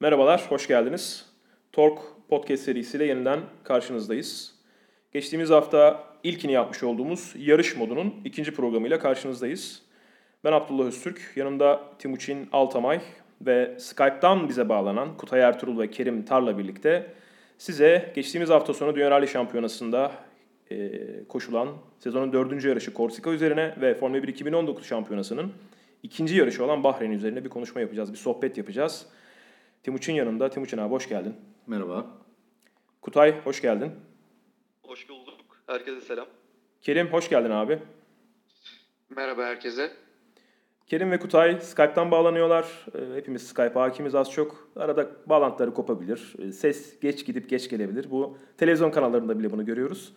Merhabalar, hoş geldiniz. Tork Podcast serisiyle yeniden karşınızdayız. Geçtiğimiz hafta ilkini yapmış olduğumuz yarış modunun ikinci programıyla karşınızdayız. Ben Abdullah Öztürk, yanımda Timuçin Altamay ve Skype'dan bize bağlanan Kutay Ertuğrul ve Kerim Tar'la birlikte size geçtiğimiz hafta sonu Dünya Rally Şampiyonası'nda e, koşulan sezonun dördüncü yarışı Korsika üzerine ve Formula 1 2019 şampiyonasının ikinci yarışı olan Bahreyn üzerine bir konuşma yapacağız, bir sohbet yapacağız. Timuçin yanında. Timuçin abi hoş geldin. Merhaba. Kutay hoş geldin. Hoş bulduk. Herkese selam. Kerim hoş geldin abi. Merhaba herkese. Kerim ve Kutay Skype'tan bağlanıyorlar. Ee, hepimiz Skype hakimiz az çok. Arada bağlantıları kopabilir. Ee, ses geç gidip geç gelebilir. Bu televizyon kanallarında bile bunu görüyoruz.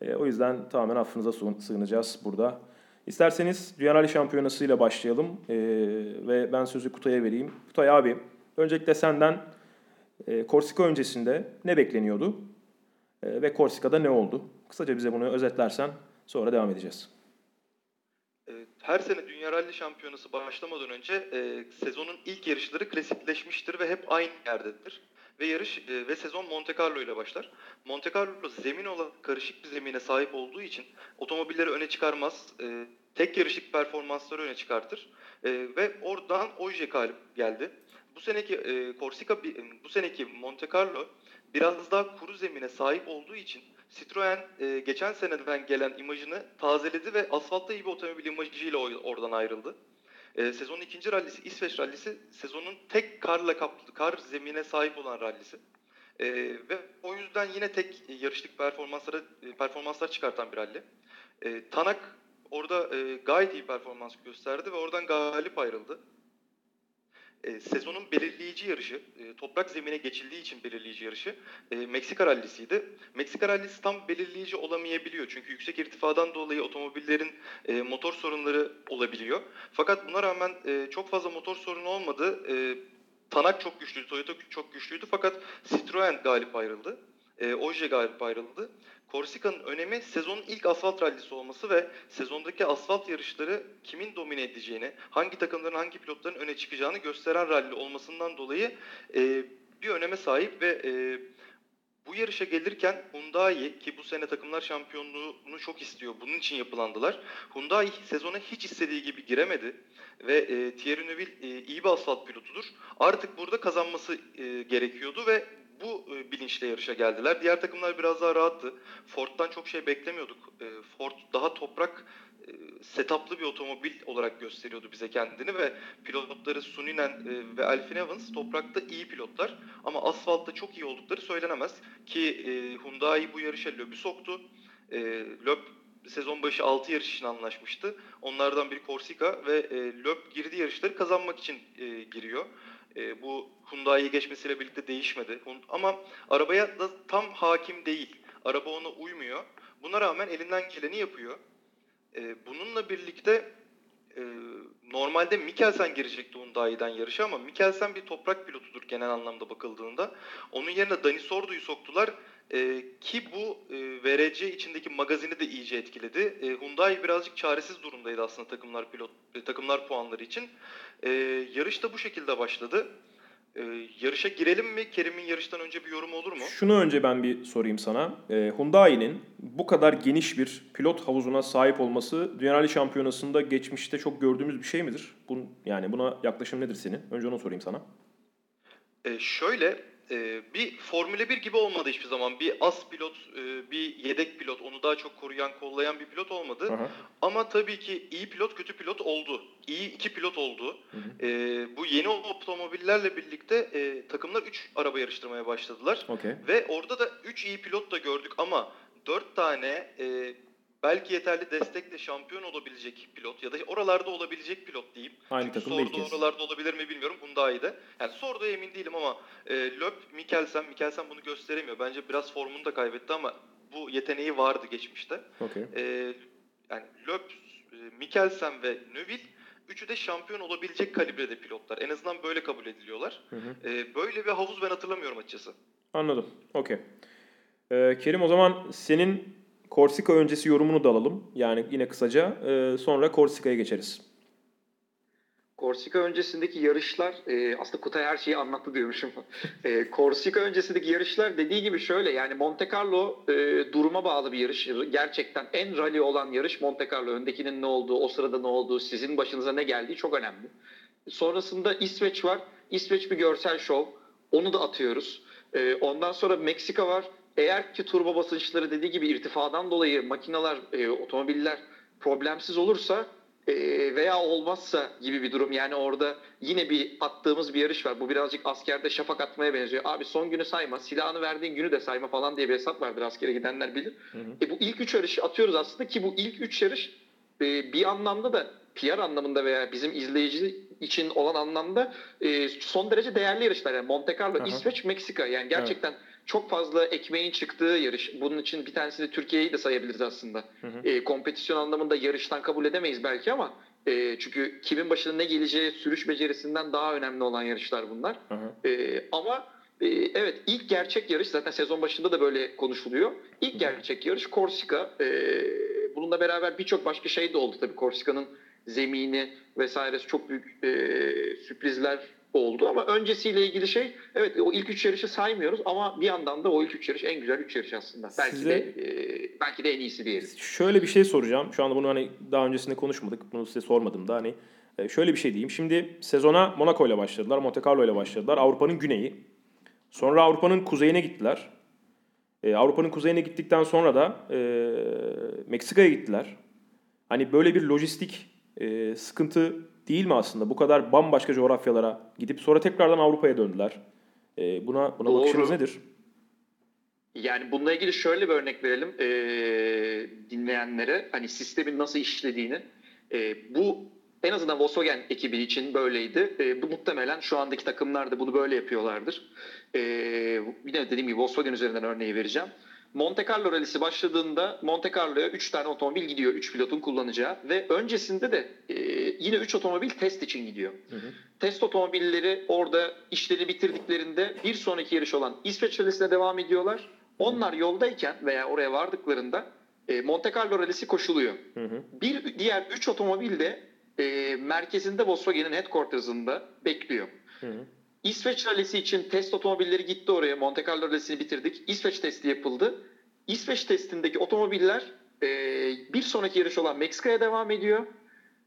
Ee, o yüzden tamamen affınıza sığınacağız burada. İsterseniz Dünya Rally Şampiyonası ile başlayalım. Ve ben sözü Kutay'a vereyim. Kutay abi Öncelikle senden e, Korsika öncesinde ne bekleniyordu e, ve Korsika'da ne oldu? Kısaca bize bunu özetlersen sonra devam edeceğiz. Her sene Dünya Rally Şampiyonası başlamadan önce e, sezonun ilk yarışları klasikleşmiştir ve hep aynı yerdedir. Ve yarış e, ve sezon Monte Carlo ile başlar. Monte Carlo zemin olarak karışık bir zemine sahip olduğu için otomobilleri öne çıkarmaz. E, tek yarışlık performansları öne çıkartır. E, ve oradan Oje galip geldi bu seneki e, Corsica bu seneki Monte Carlo biraz daha kuru zemine sahip olduğu için Citroen e, geçen seneden gelen imajını tazeledi ve asfaltta iyi bir otomobil imajıyla oradan ayrıldı. E, sezonun ikinci rallisi İsveç rallisi sezonun tek karla kaplı kar zemine sahip olan rallisi. E, ve o yüzden yine tek yarışlık performansları performanslar çıkartan bir ralli. E, Tanak orada e, gayet iyi performans gösterdi ve oradan galip ayrıldı e, sezonun belirleyici yarışı, e, toprak zemine geçildiği için belirleyici yarışı e, Meksika rallisiydi. Meksika rallisi tam belirleyici olamayabiliyor çünkü yüksek irtifadan dolayı otomobillerin e, motor sorunları olabiliyor. Fakat buna rağmen e, çok fazla motor sorunu olmadı. E, Tanak çok güçlüydü, Toyota çok güçlüydü fakat Citroen galip ayrıldı. E, Oje galip ayrıldı. Korsika'nın önemi sezonun ilk asfalt rallisi olması ve sezondaki asfalt yarışları kimin domine edeceğini, hangi takımların hangi pilotların öne çıkacağını gösteren ralli olmasından dolayı e, bir öneme sahip ve e, bu yarışa gelirken Hyundai ki bu sene takımlar şampiyonluğunu çok istiyor. Bunun için yapılandılar. Hyundai sezona hiç istediği gibi giremedi ve e, Thierry Neuville e, iyi bir asfalt pilotudur. Artık burada kazanması e, gerekiyordu ve bu e, bilinçle yarışa geldiler. Diğer takımlar biraz daha rahattı. Ford'dan çok şey beklemiyorduk. E, Ford daha toprak e, setuplı bir otomobil olarak gösteriyordu bize kendini ve pilotları Suninen ve Alfin Evans toprakta iyi pilotlar ama asfaltta çok iyi oldukları söylenemez ki Hyundai bu yarışa Löb'ü soktu. Löb sezon başı 6 yarış için anlaşmıştı. Onlardan biri Corsica ve e, Löb girdiği yarışları kazanmak için e, giriyor. E, bu Hyundai'ye geçmesiyle birlikte değişmedi. Ama arabaya da tam hakim değil. Araba ona uymuyor. Buna rağmen elinden geleni yapıyor. E, bununla birlikte e, normalde Mikkelsen girecekti Hyundai'den yarışa ama Mikkelsen bir toprak pilotudur genel anlamda bakıldığında. Onun yerine Dani Sordo'yu soktular e, ki bu e, VRC içindeki magazini de iyice etkiledi. E, Hyundai birazcık çaresiz durumdaydı aslında takımlar pilot e, takımlar puanları için. E, yarış da bu şekilde başladı. E, yarışa girelim mi? Kerim'in yarıştan önce bir yorum olur mu? Şunu önce ben bir sorayım sana. E, Hyundai'nin bu kadar geniş bir pilot havuzuna sahip olması Dünya Rally Şampiyonası'nda geçmişte çok gördüğümüz bir şey midir? Bun, yani buna yaklaşım nedir senin? Önce onu sorayım sana. E, şöyle e, bir Formula 1 gibi olmadı hiçbir zaman. Bir as pilot, e, bir yedek pilot, onu daha çok koruyan, kollayan bir pilot olmadı. Aha. Ama tabii ki iyi pilot, kötü pilot oldu. İyi iki pilot oldu. E, bu yeni otomobillerle birlikte e, takımlar 3 araba yarıştırmaya başladılar. Okay. Ve orada da 3 iyi pilot da gördük ama 4 tane e, belki yeterli destekle şampiyon olabilecek pilot ya da oralarda olabilecek pilot diyeyim. Aynı Çünkü Sordo oralarda olabilir mi bilmiyorum. Hyundai'de. Yani Sordo'ya emin değilim ama e, Löp, Mikkelsen, Mikkelsen bunu gösteremiyor. Bence biraz formunu da kaybetti ama bu yeteneği vardı geçmişte. Okay. E, yani Löp, e, Mikkelsen ve Neuville Üçü de şampiyon olabilecek kalibrede pilotlar. En azından böyle kabul ediliyorlar. Hı hı. E, böyle bir havuz ben hatırlamıyorum açıkçası. Anladım. Okey. Ee, Kerim o zaman senin Korsika öncesi yorumunu da alalım. Yani yine kısaca. E, sonra Korsika'ya geçeriz. Korsika öncesindeki yarışlar e, aslında Kutay her şeyi anlattı diyormuşum. e, Korsika öncesindeki yarışlar dediği gibi şöyle yani Monte Carlo e, duruma bağlı bir yarış. Gerçekten en rally olan yarış Monte Carlo. Öndekinin ne olduğu, o sırada ne olduğu, sizin başınıza ne geldiği çok önemli. Sonrasında İsveç var. İsveç bir görsel şov. Onu da atıyoruz. E, ondan sonra Meksika var. Eğer ki turbo basınçları dediği gibi irtifadan dolayı makineler, e, otomobiller problemsiz olursa e, veya olmazsa gibi bir durum. Yani orada yine bir attığımız bir yarış var. Bu birazcık askerde şafak atmaya benziyor. Abi son günü sayma, silahını verdiğin günü de sayma falan diye bir hesap vardır askere gidenler bilir. Hı hı. E, bu ilk üç yarışı atıyoruz aslında ki bu ilk üç yarış e, bir anlamda da PR anlamında veya bizim izleyici için olan anlamda e, son derece değerli yarışlar. Yani Monte Carlo, Aha. İsveç, Meksika. Yani gerçekten evet. Çok fazla ekmeğin çıktığı yarış. Bunun için bir tanesi de Türkiye'yi de sayabiliriz aslında. Hı hı. E, kompetisyon anlamında yarıştan kabul edemeyiz belki ama e, çünkü kimin başına ne geleceği sürüş becerisinden daha önemli olan yarışlar bunlar. Hı hı. E, ama e, evet ilk gerçek yarış zaten sezon başında da böyle konuşuluyor. İlk gerçek yarış Korsika. E, bununla beraber birçok başka şey de oldu tabii Korsika'nın zemini vesairesi çok büyük e, sürprizler oldu. Ama öncesiyle ilgili şey evet o ilk üç yarışı saymıyoruz ama bir yandan da o ilk üç yarış en güzel üç yarış aslında. Belki Size, de e, belki de en iyisi diyelim. Şöyle bir şey soracağım. Şu anda bunu hani daha öncesinde konuşmadık. Bunu size sormadım da hani e, şöyle bir şey diyeyim. Şimdi sezona Monaco ile başladılar, Monte Carlo ile başladılar. Avrupa'nın güneyi. Sonra Avrupa'nın kuzeyine gittiler. E, Avrupa'nın kuzeyine gittikten sonra da e, Meksika'ya gittiler. Hani böyle bir lojistik e, sıkıntı değil mi aslında? Bu kadar bambaşka coğrafyalara gidip sonra tekrardan Avrupa'ya döndüler. E, buna buna Doğru. bakışınız nedir? Yani bununla ilgili şöyle bir örnek verelim e, dinleyenlere. Hani sistemin nasıl işlediğini. E, bu en azından Volkswagen ekibi için böyleydi. E, bu muhtemelen şu andaki takımlar da bunu böyle yapıyorlardır. E, yine dediğim gibi Volkswagen üzerinden örneği vereceğim. Monte Carlo rallisi başladığında Monte Carlo'ya 3 tane otomobil gidiyor 3 pilotun kullanacağı ve öncesinde de e, yine 3 otomobil test için gidiyor. Hı hı. Test otomobilleri orada işleri bitirdiklerinde bir sonraki yarış olan İsveç rallisine devam ediyorlar. Onlar yoldayken veya oraya vardıklarında e, Monte Carlo rallisi koşuluyor. Hı hı. Bir diğer 3 otomobil de e, merkezinde Volkswagen'in headquarters'ında bekliyor. Hı hı. İsveç rallisi için test otomobilleri gitti oraya. Monte Carlo rallisini bitirdik. İsveç testi yapıldı. İsveç testindeki otomobiller e, bir sonraki yarış olan Meksika'ya devam ediyor.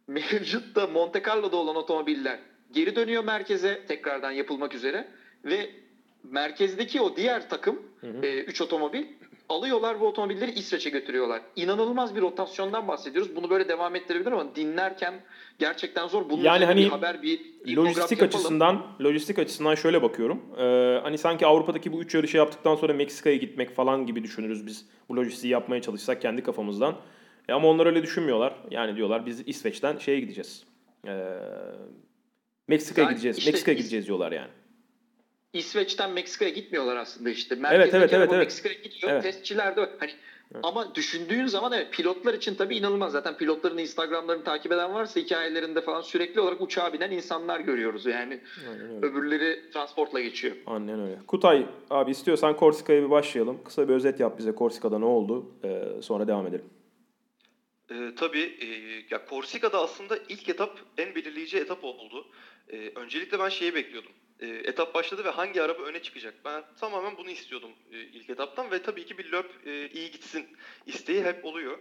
Mevcut da Monte Carlo'da olan otomobiller geri dönüyor merkeze tekrardan yapılmak üzere ve merkezdeki o diğer takım 3 e, otomobil alıyorlar bu otomobilleri İsveç'e götürüyorlar. İnanılmaz bir rotasyondan bahsediyoruz. Bunu böyle devam ettirebilir ama dinlerken gerçekten zor. Bunun yani hani bir haber bir lojistik açısından lojistik açısından şöyle bakıyorum. Ee, hani sanki Avrupa'daki bu üç yarışı yaptıktan sonra Meksika'ya gitmek falan gibi düşünürüz biz. Bu lojistiği yapmaya çalışsak kendi kafamızdan. E ama onlar öyle düşünmüyorlar. Yani diyorlar biz İsveç'ten şeye gideceğiz. Ee, Meksika'ya yani gideceğiz. Işte, Meksika'ya gideceğiz diyorlar yani. İsveç'ten Meksika'ya gitmiyorlar aslında işte. Merkezdeki evet, evet, evet, evet. Meksika'ya gidiyor. Evet. Testçiler de hani evet. ama düşündüğün zaman evet pilotlar için tabii inanılmaz. Zaten pilotların Instagram'larını takip eden varsa hikayelerinde falan sürekli olarak uçağa binen insanlar görüyoruz. Yani öbürleri transportla geçiyor. Aynen öyle. Kutay abi istiyorsan Korsika'ya bir başlayalım. Kısa bir özet yap bize Korsika'da ne oldu? Ee, sonra devam edelim. Ee, tabii e, ya Korsika'da aslında ilk etap en belirleyici etap oldu. Ee, öncelikle ben şeyi bekliyordum e, etap başladı ve hangi araba öne çıkacak? Ben tamamen bunu istiyordum e, ilk etaptan ve tabii ki bir löp e, iyi gitsin isteği hep oluyor.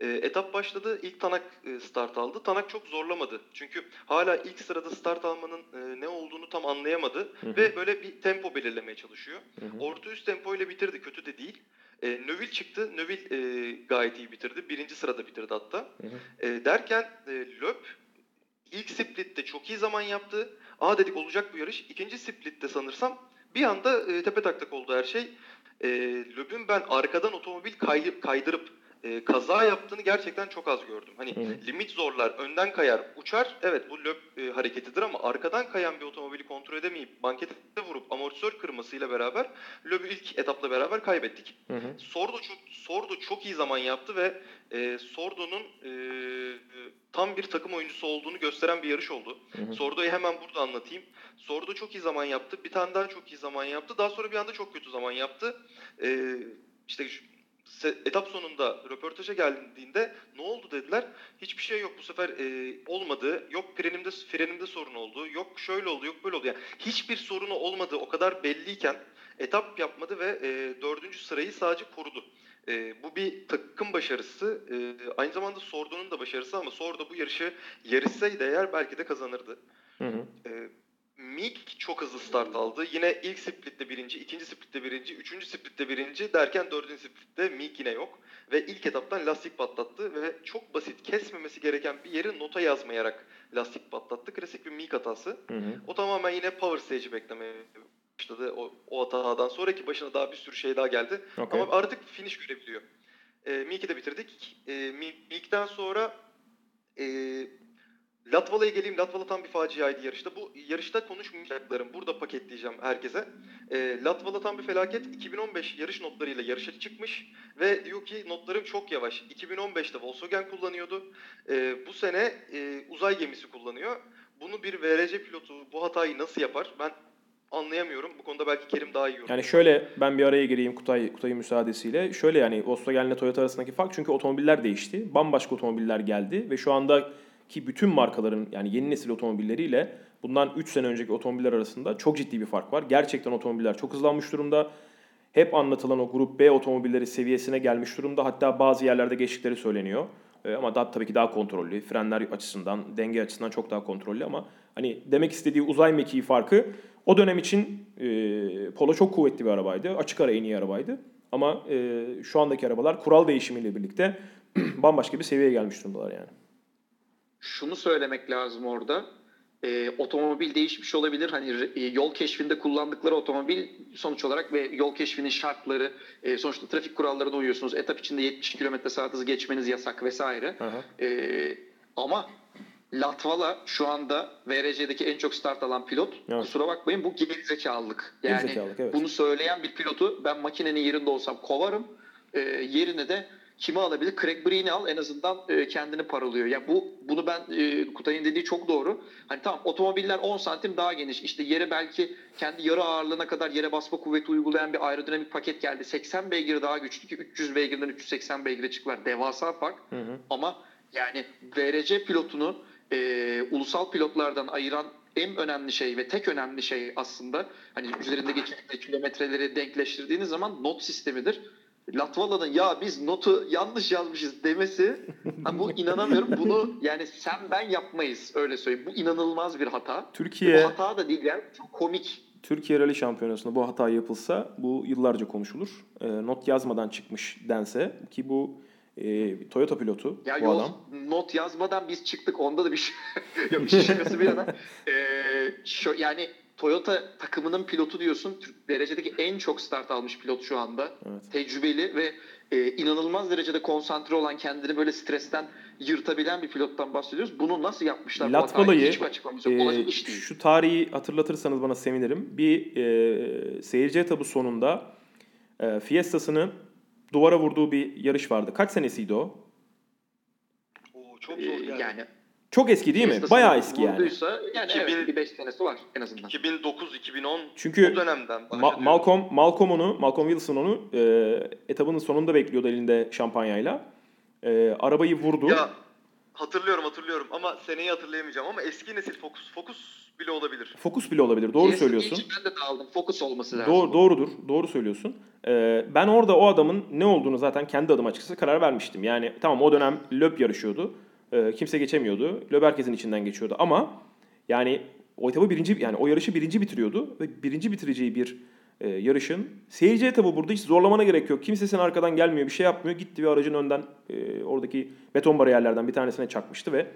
E, etap başladı, ilk Tanak e, start aldı. Tanak çok zorlamadı. Çünkü hala ilk sırada start almanın e, ne olduğunu tam anlayamadı. Hı hı. Ve böyle bir tempo belirlemeye çalışıyor. Hı hı. Orta üst tempo ile bitirdi, kötü de değil. E, Növil çıktı, Növil e, gayet iyi bitirdi. Birinci sırada bitirdi hatta. Hı hı. E, derken e, Löp ilk splitte çok iyi zaman yaptı. Aa dedik olacak bu yarış. İkinci splitte sanırsam bir anda e, tepe taklak oldu her şey. E, Löb'ün ben arkadan otomobil kay, kaydırıp e, kaza yaptığını gerçekten çok az gördüm. Hani Hı. limit zorlar, önden kayar, uçar. Evet bu löp e, hareketidir ama arkadan kayan bir otomobili kontrol edemeyip bankete vurup amortisör kırmasıyla beraber löbü ilk etapla beraber kaybettik. Hı hı. Sordo çok Sordo çok iyi zaman yaptı ve e, Sordo'nun e, tam bir takım oyuncusu olduğunu gösteren bir yarış oldu. Hı hı. Sordo'yu hemen burada anlatayım. Sordo çok iyi zaman yaptı. Bir tane daha çok iyi zaman yaptı. Daha sonra bir anda çok kötü zaman yaptı. E, işte etap sonunda röportaja geldiğinde ne oldu dediler. Hiçbir şey yok bu sefer e, olmadı. Yok frenimde frenimde sorun oldu. Yok şöyle oldu, yok böyle oldu. Yani hiçbir sorunu olmadı. O kadar belliyken etap yapmadı ve e, dördüncü sırayı sadece korudu. E, bu bir takım başarısı. E, aynı zamanda Sordo'nun da başarısı ama Sordo bu yarışı yarışsaydı eğer belki de kazanırdı. Hı hı. E, Mick çok hızlı start aldı. Yine ilk splitte birinci, ikinci splitte birinci, üçüncü splitte birinci derken dördüncü splitte Mick yine yok. Ve ilk etaptan lastik patlattı ve çok basit kesmemesi gereken bir yeri nota yazmayarak lastik patlattı. Klasik bir Mick hatası. Hı hı. O tamamen yine power stage beklemeye başladı o, o hatadan sonraki başına daha bir sürü şey daha geldi. Okay. Ama artık finish görebiliyor. E, Mick'i de bitirdik. E, Mick'ten sonra e, Latvala'ya geleyim. Latvala tam bir faciaydı yarışta. Bu yarışta konuşmayacaklarım. Burada paketleyeceğim herkese. E, Latvala tam bir felaket. 2015 yarış notlarıyla yarışa çıkmış ve diyor ki notlarım çok yavaş. 2015'te Volkswagen kullanıyordu. E, bu sene e, uzay gemisi kullanıyor. Bunu bir VRC pilotu bu hatayı nasıl yapar? Ben anlayamıyorum. Bu konuda belki Kerim daha iyi yorum. Yani şöyle ben bir araya gireyim Kutay Kutay'ın müsaadesiyle. Şöyle yani Volkswagen ile Toyota arasındaki fark çünkü otomobiller değişti. Bambaşka otomobiller geldi ve şu andaki bütün markaların yani yeni nesil otomobilleriyle bundan 3 sene önceki otomobiller arasında çok ciddi bir fark var. Gerçekten otomobiller çok hızlanmış durumda. Hep anlatılan o grup B otomobilleri seviyesine gelmiş durumda. Hatta bazı yerlerde geçtikleri söyleniyor. Ee, ama daha tabii ki daha kontrollü. Frenler açısından, denge açısından çok daha kontrollü ama hani demek istediği uzay mekiği farkı o dönem için e, Polo çok kuvvetli bir arabaydı. Açık ara en iyi arabaydı. Ama e, şu andaki arabalar kural değişimiyle birlikte bambaşka bir seviyeye gelmiş durumdalar yani. Şunu söylemek lazım orada. E, otomobil değişmiş olabilir. Hani e, yol keşfinde kullandıkları otomobil sonuç olarak ve yol keşfinin şartları e, sonuçta trafik kurallarına uyuyorsunuz. Etap içinde 70 km saat hızı geçmeniz yasak vesaire. E, ama Latvala şu anda VRC'deki en çok start alan pilot. Evet. Kusura bakmayın bu gerizekalılık. Yani gerizekalılık, evet. bunu söyleyen bir pilotu ben makinenin yerinde olsam kovarım. E, yerine de kimi alabilir? Craig Breen'i al en azından e, kendini paralıyor. Ya bu bunu ben e, Kutay'ın dediği çok doğru. Hani tamam otomobiller 10 santim daha geniş. İşte yere belki kendi yarı ağırlığına kadar yere basma kuvveti uygulayan bir aerodinamik paket geldi. 80 beygir daha güçlü ki 300 beygirden 380 beygire çıktılar. Devasa fark. Hı hı. Ama yani VRC pilotunu e, ulusal pilotlardan ayıran en önemli şey ve tek önemli şey aslında hani üzerinde geçtikleri kilometreleri denkleştirdiğiniz zaman not sistemidir. Latvala'nın ya biz notu yanlış yazmışız demesi ha bu inanamıyorum. Bunu yani sen ben yapmayız öyle söyleyeyim. Bu inanılmaz bir hata. Türkiye bu hata da değil yani çok komik. Türkiye Rally Şampiyonası'nda bu hata yapılsa bu yıllarca konuşulur. E, not yazmadan çıkmış dense ki bu e, Toyota pilotu ya bu yol, adam. Not yazmadan biz çıktık. Onda da bir şey yok. Şakası bir yana. E, şu, yani Toyota takımının pilotu diyorsun. Derecedeki en çok start almış pilot şu anda. Evet. Tecrübeli ve e, inanılmaz derecede konsantre olan kendini böyle stresten yırtabilen bir pilottan bahsediyoruz. Bunu nasıl yapmışlar? Latvala'yı e, şu tarihi hatırlatırsanız bana sevinirim. Bir e, seyirci etabı sonunda e, Fiesta'sını duvara vurduğu bir yarış vardı. Kaç senesiydi o? Oo, çok zor ee, yani. Çok eski değil mi? Bayağı eski yani. Vurduysa yani 2000, evet, bir 5 senesi var en azından. 2009-2010 Çünkü o dönemden Ma- Malcolm, Malcolm onu, Malcolm Wilson onu e, etabının sonunda bekliyordu elinde şampanyayla. E, arabayı vurdu. Ya hatırlıyorum hatırlıyorum ama seneyi hatırlayamayacağım ama eski nesil Focus Focus bile olabilir. Focus bile olabilir. Doğru söylüyorsun. ben de aldım. Focus olması lazım. Doğru, doğrudur. Doğru söylüyorsun. Ee, ben orada o adamın ne olduğunu zaten kendi adım açıkçası karar vermiştim. Yani tamam o dönem Löb yarışıyordu. Ee, kimse geçemiyordu. Löb herkesin içinden geçiyordu ama yani o etabı birinci yani o yarışı birinci bitiriyordu ve birinci bitireceği bir e, yarışın seyirci etabı burada hiç zorlamana gerek yok. Kimse senin arkadan gelmiyor, bir şey yapmıyor. Gitti bir aracın önden e, oradaki beton bariyerlerden bir tanesine çakmıştı ve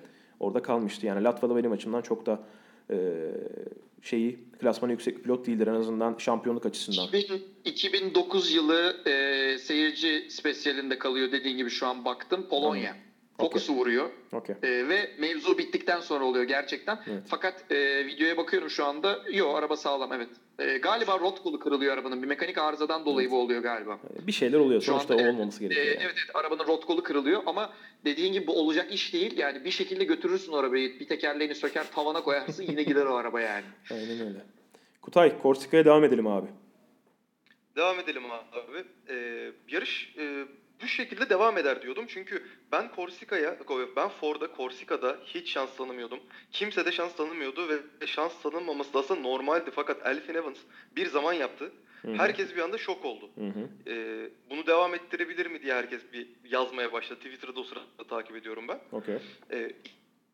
orada kalmıştı. Yani Latva'da benim açımdan çok da e, şeyi klasmanı yüksek pilot değildir en azından şampiyonluk açısından. 2000, 2009 yılı e, seyirci spesiyalinde kalıyor dediğin gibi şu an baktım. Polonya. Hmm. Fokusu okay. vuruyor. Okay. E, ve mevzu bittikten sonra oluyor gerçekten. Evet. Fakat e, videoya bakıyorum şu anda. Yok araba sağlam evet. E, galiba rot kolu kırılıyor arabanın. Bir mekanik arızadan dolayı evet. bu oluyor galiba. Bir şeyler oluyor. Şu Sonuçta anda, olmaması e, gerekiyor. E, yani. Evet evet arabanın rot kolu kırılıyor ama dediğin gibi bu olacak iş değil. Yani bir şekilde götürürsün arabayı. Bir tekerleğini söker tavana koyarsın yine gider o araba yani. Aynen öyle. Kutay Korsika'ya devam edelim abi. Devam edelim abi. Ee, yarış e, bu şekilde devam eder diyordum. Çünkü ben Korsika'ya, ben Ford'a, Korsika'da hiç şans tanımıyordum. Kimse de şans tanımıyordu ve şans tanınmaması da aslında normaldi. Fakat Elfin Evans bir zaman yaptı. Hı-hı. Herkes bir anda şok oldu. Ee, bunu devam ettirebilir mi diye herkes bir yazmaya başladı. Twitter'da o sırada takip ediyorum ben. Okay. Ee,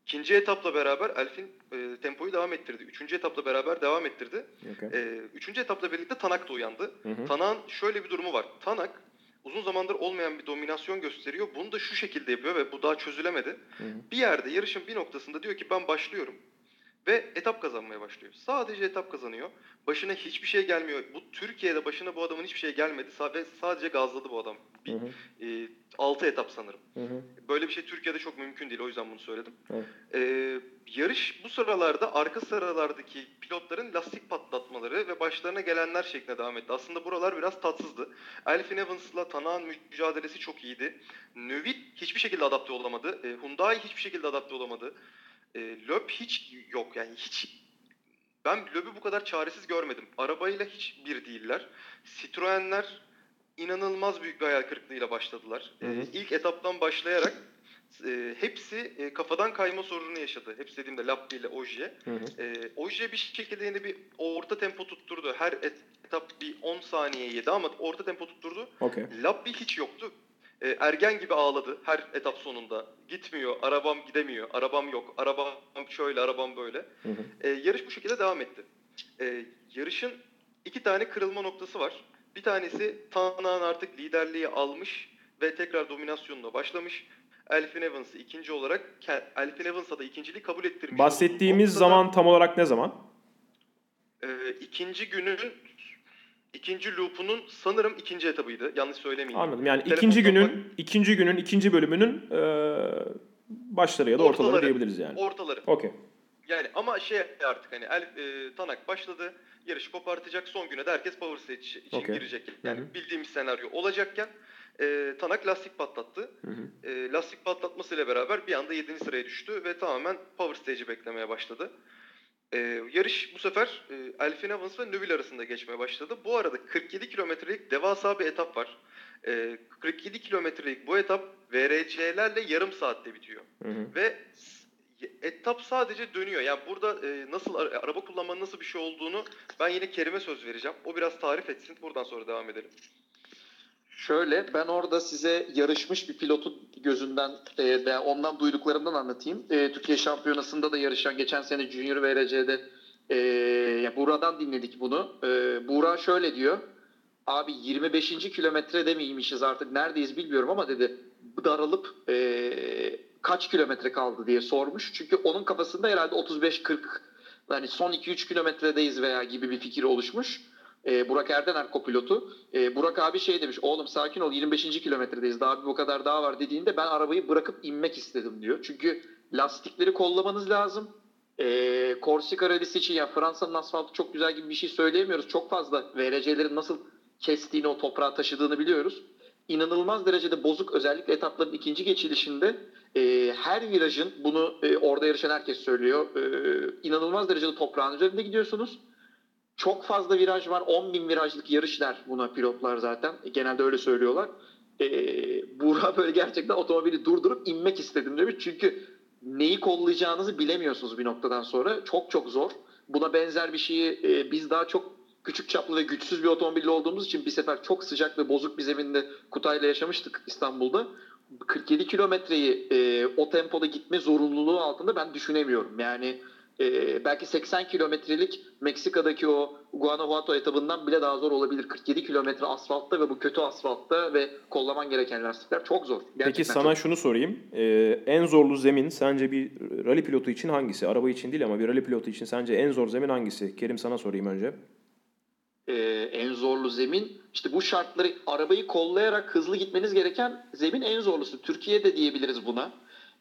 İkinci etapla beraber Elfin e, tempoyu devam ettirdi. Üçüncü etapla beraber devam ettirdi. Okay. E, üçüncü etapla birlikte Tanak da uyandı. Tanak'ın şöyle bir durumu var. Tanak uzun zamandır olmayan bir dominasyon gösteriyor. Bunu da şu şekilde yapıyor ve bu daha çözülemedi. Hı. Bir yerde yarışın bir noktasında diyor ki ben başlıyorum. Ve etap kazanmaya başlıyor. Sadece etap kazanıyor. Başına hiçbir şey gelmiyor. Bu Türkiye'de başına bu adamın hiçbir şey gelmedi. Ve sadece gazladı bu adam. Bir, hı hı. E, 6 etap sanırım. Hı hı. Böyle bir şey Türkiye'de çok mümkün değil. O yüzden bunu söyledim. E, yarış bu sıralarda arka sıralardaki pilotların lastik patlatmaları ve başlarına gelenler şeklinde devam etti. Aslında buralar biraz tatsızdı. Elfin Evans'la Tanak'ın mücadelesi çok iyiydi. Növit hiçbir şekilde adapte olamadı. E, Hyundai hiçbir şekilde adapte olamadı. E, Löb hiç yok yani hiç ben Löb'ü bu kadar çaresiz görmedim. Arabayla hiç bir değiller. Citroenler inanılmaz büyük bir hayal kırıklığıyla başladılar. E, ilk etaptan başlayarak e, hepsi e, kafadan kayma sorunu yaşadı. Hepsi dediğimde Lappi ile Oje. E, Oje bir şekilde yine bir orta tempo tutturdu. Her etap bir 10 saniye yedi ama orta tempo tutturdu. Okay. Lappi hiç yoktu. E, ergen gibi ağladı her etap sonunda. Gitmiyor, arabam gidemiyor, arabam yok, arabam şöyle, arabam böyle. Hı hı. E, yarış bu şekilde devam etti. E, yarışın iki tane kırılma noktası var. Bir tanesi Tanak'ın artık liderliği almış ve tekrar dominasyonuna başlamış. Elfin Evans'ı ikinci olarak Elfin Evans'a da ikinciliği kabul ettirmiş. Bahsettiğimiz zaman tam olarak ne zaman? E, ikinci günün ikinci loop'unun sanırım ikinci etabıydı. Yanlış söylemeyeyim. Anladım. Yani Telefondan ikinci günün bak... ikinci günün ikinci bölümünün e, başları ya da ortaları, ortaları diyebiliriz yani. Ortaları. Okey. Yani ama şey artık hani El, e, Tanak başladı. Yarışı kopartacak. Son güne de herkes power stage için okay. girecek. Yani Hı-hı. bildiğimiz senaryo olacakken e, Tanak lastik patlattı. E, lastik patlatmasıyla beraber bir anda 7. sıraya düştü ve tamamen power stage'i beklemeye başladı. E, yarış bu sefer e, Elfin Evans ve Növille arasında geçmeye başladı. Bu arada 47 kilometrelik devasa bir etap var. E, 47 kilometrelik bu etap VRC'lerle yarım saatte bitiyor. Hı hı. Ve etap sadece dönüyor. Yani burada e, nasıl araba kullanmanın nasıl bir şey olduğunu ben yine Kerim'e söz vereceğim. O biraz tarif etsin. Buradan sonra devam edelim. Şöyle ben orada size yarışmış bir pilotu gözünden e, ondan duyduklarımdan anlatayım. E, Türkiye Şampiyonası'nda da yarışan geçen sene Junior VRC'de e, yani Buğra'dan dinledik bunu. E, Buğra şöyle diyor. Abi 25. kilometrede miymişiz artık neredeyiz bilmiyorum ama dedi daralıp e, kaç kilometre kaldı diye sormuş. Çünkü onun kafasında herhalde 35-40 yani son 2-3 kilometredeyiz veya gibi bir fikir oluşmuş e, Burak Erdener kopilotu. E, Burak abi şey demiş oğlum sakin ol 25. kilometredeyiz daha bir bu kadar daha var dediğinde ben arabayı bırakıp inmek istedim diyor. Çünkü lastikleri kollamanız lazım. E, Korsika rallisi için ya Fransa'nın asfaltı çok güzel gibi bir şey söyleyemiyoruz. Çok fazla VRC'lerin nasıl kestiğini o toprağa taşıdığını biliyoruz. İnanılmaz derecede bozuk özellikle etapların ikinci geçilişinde e, her virajın bunu e, orada yarışan herkes söylüyor. E, inanılmaz derecede toprağın üzerinde gidiyorsunuz çok fazla viraj var. 10 bin virajlık yarışlar buna pilotlar zaten. Genelde öyle söylüyorlar. Ee, Buğra böyle gerçekten otomobili durdurup inmek istedim demiş. Çünkü neyi kollayacağınızı bilemiyorsunuz bir noktadan sonra. Çok çok zor. Buna benzer bir şeyi e, biz daha çok küçük çaplı ve güçsüz bir otomobille olduğumuz için bir sefer çok sıcak ve bozuk bir zeminde Kutay'la yaşamıştık İstanbul'da. 47 kilometreyi e, o tempoda gitme zorunluluğu altında ben düşünemiyorum. Yani e, belki 80 kilometrelik Meksika'daki o Guanajuato etabından bile daha zor olabilir. 47 kilometre asfaltta ve bu kötü asfaltta ve kollaman gereken lastikler çok zor. Gerçekten Peki sana şunu sorayım. Ee, en zorlu zemin sence bir rally pilotu için hangisi? Araba için değil ama bir rally pilotu için sence en zor zemin hangisi? Kerim sana sorayım önce. Ee, en zorlu zemin işte bu şartları arabayı kollayarak hızlı gitmeniz gereken zemin en zorlusu. Türkiye'de diyebiliriz buna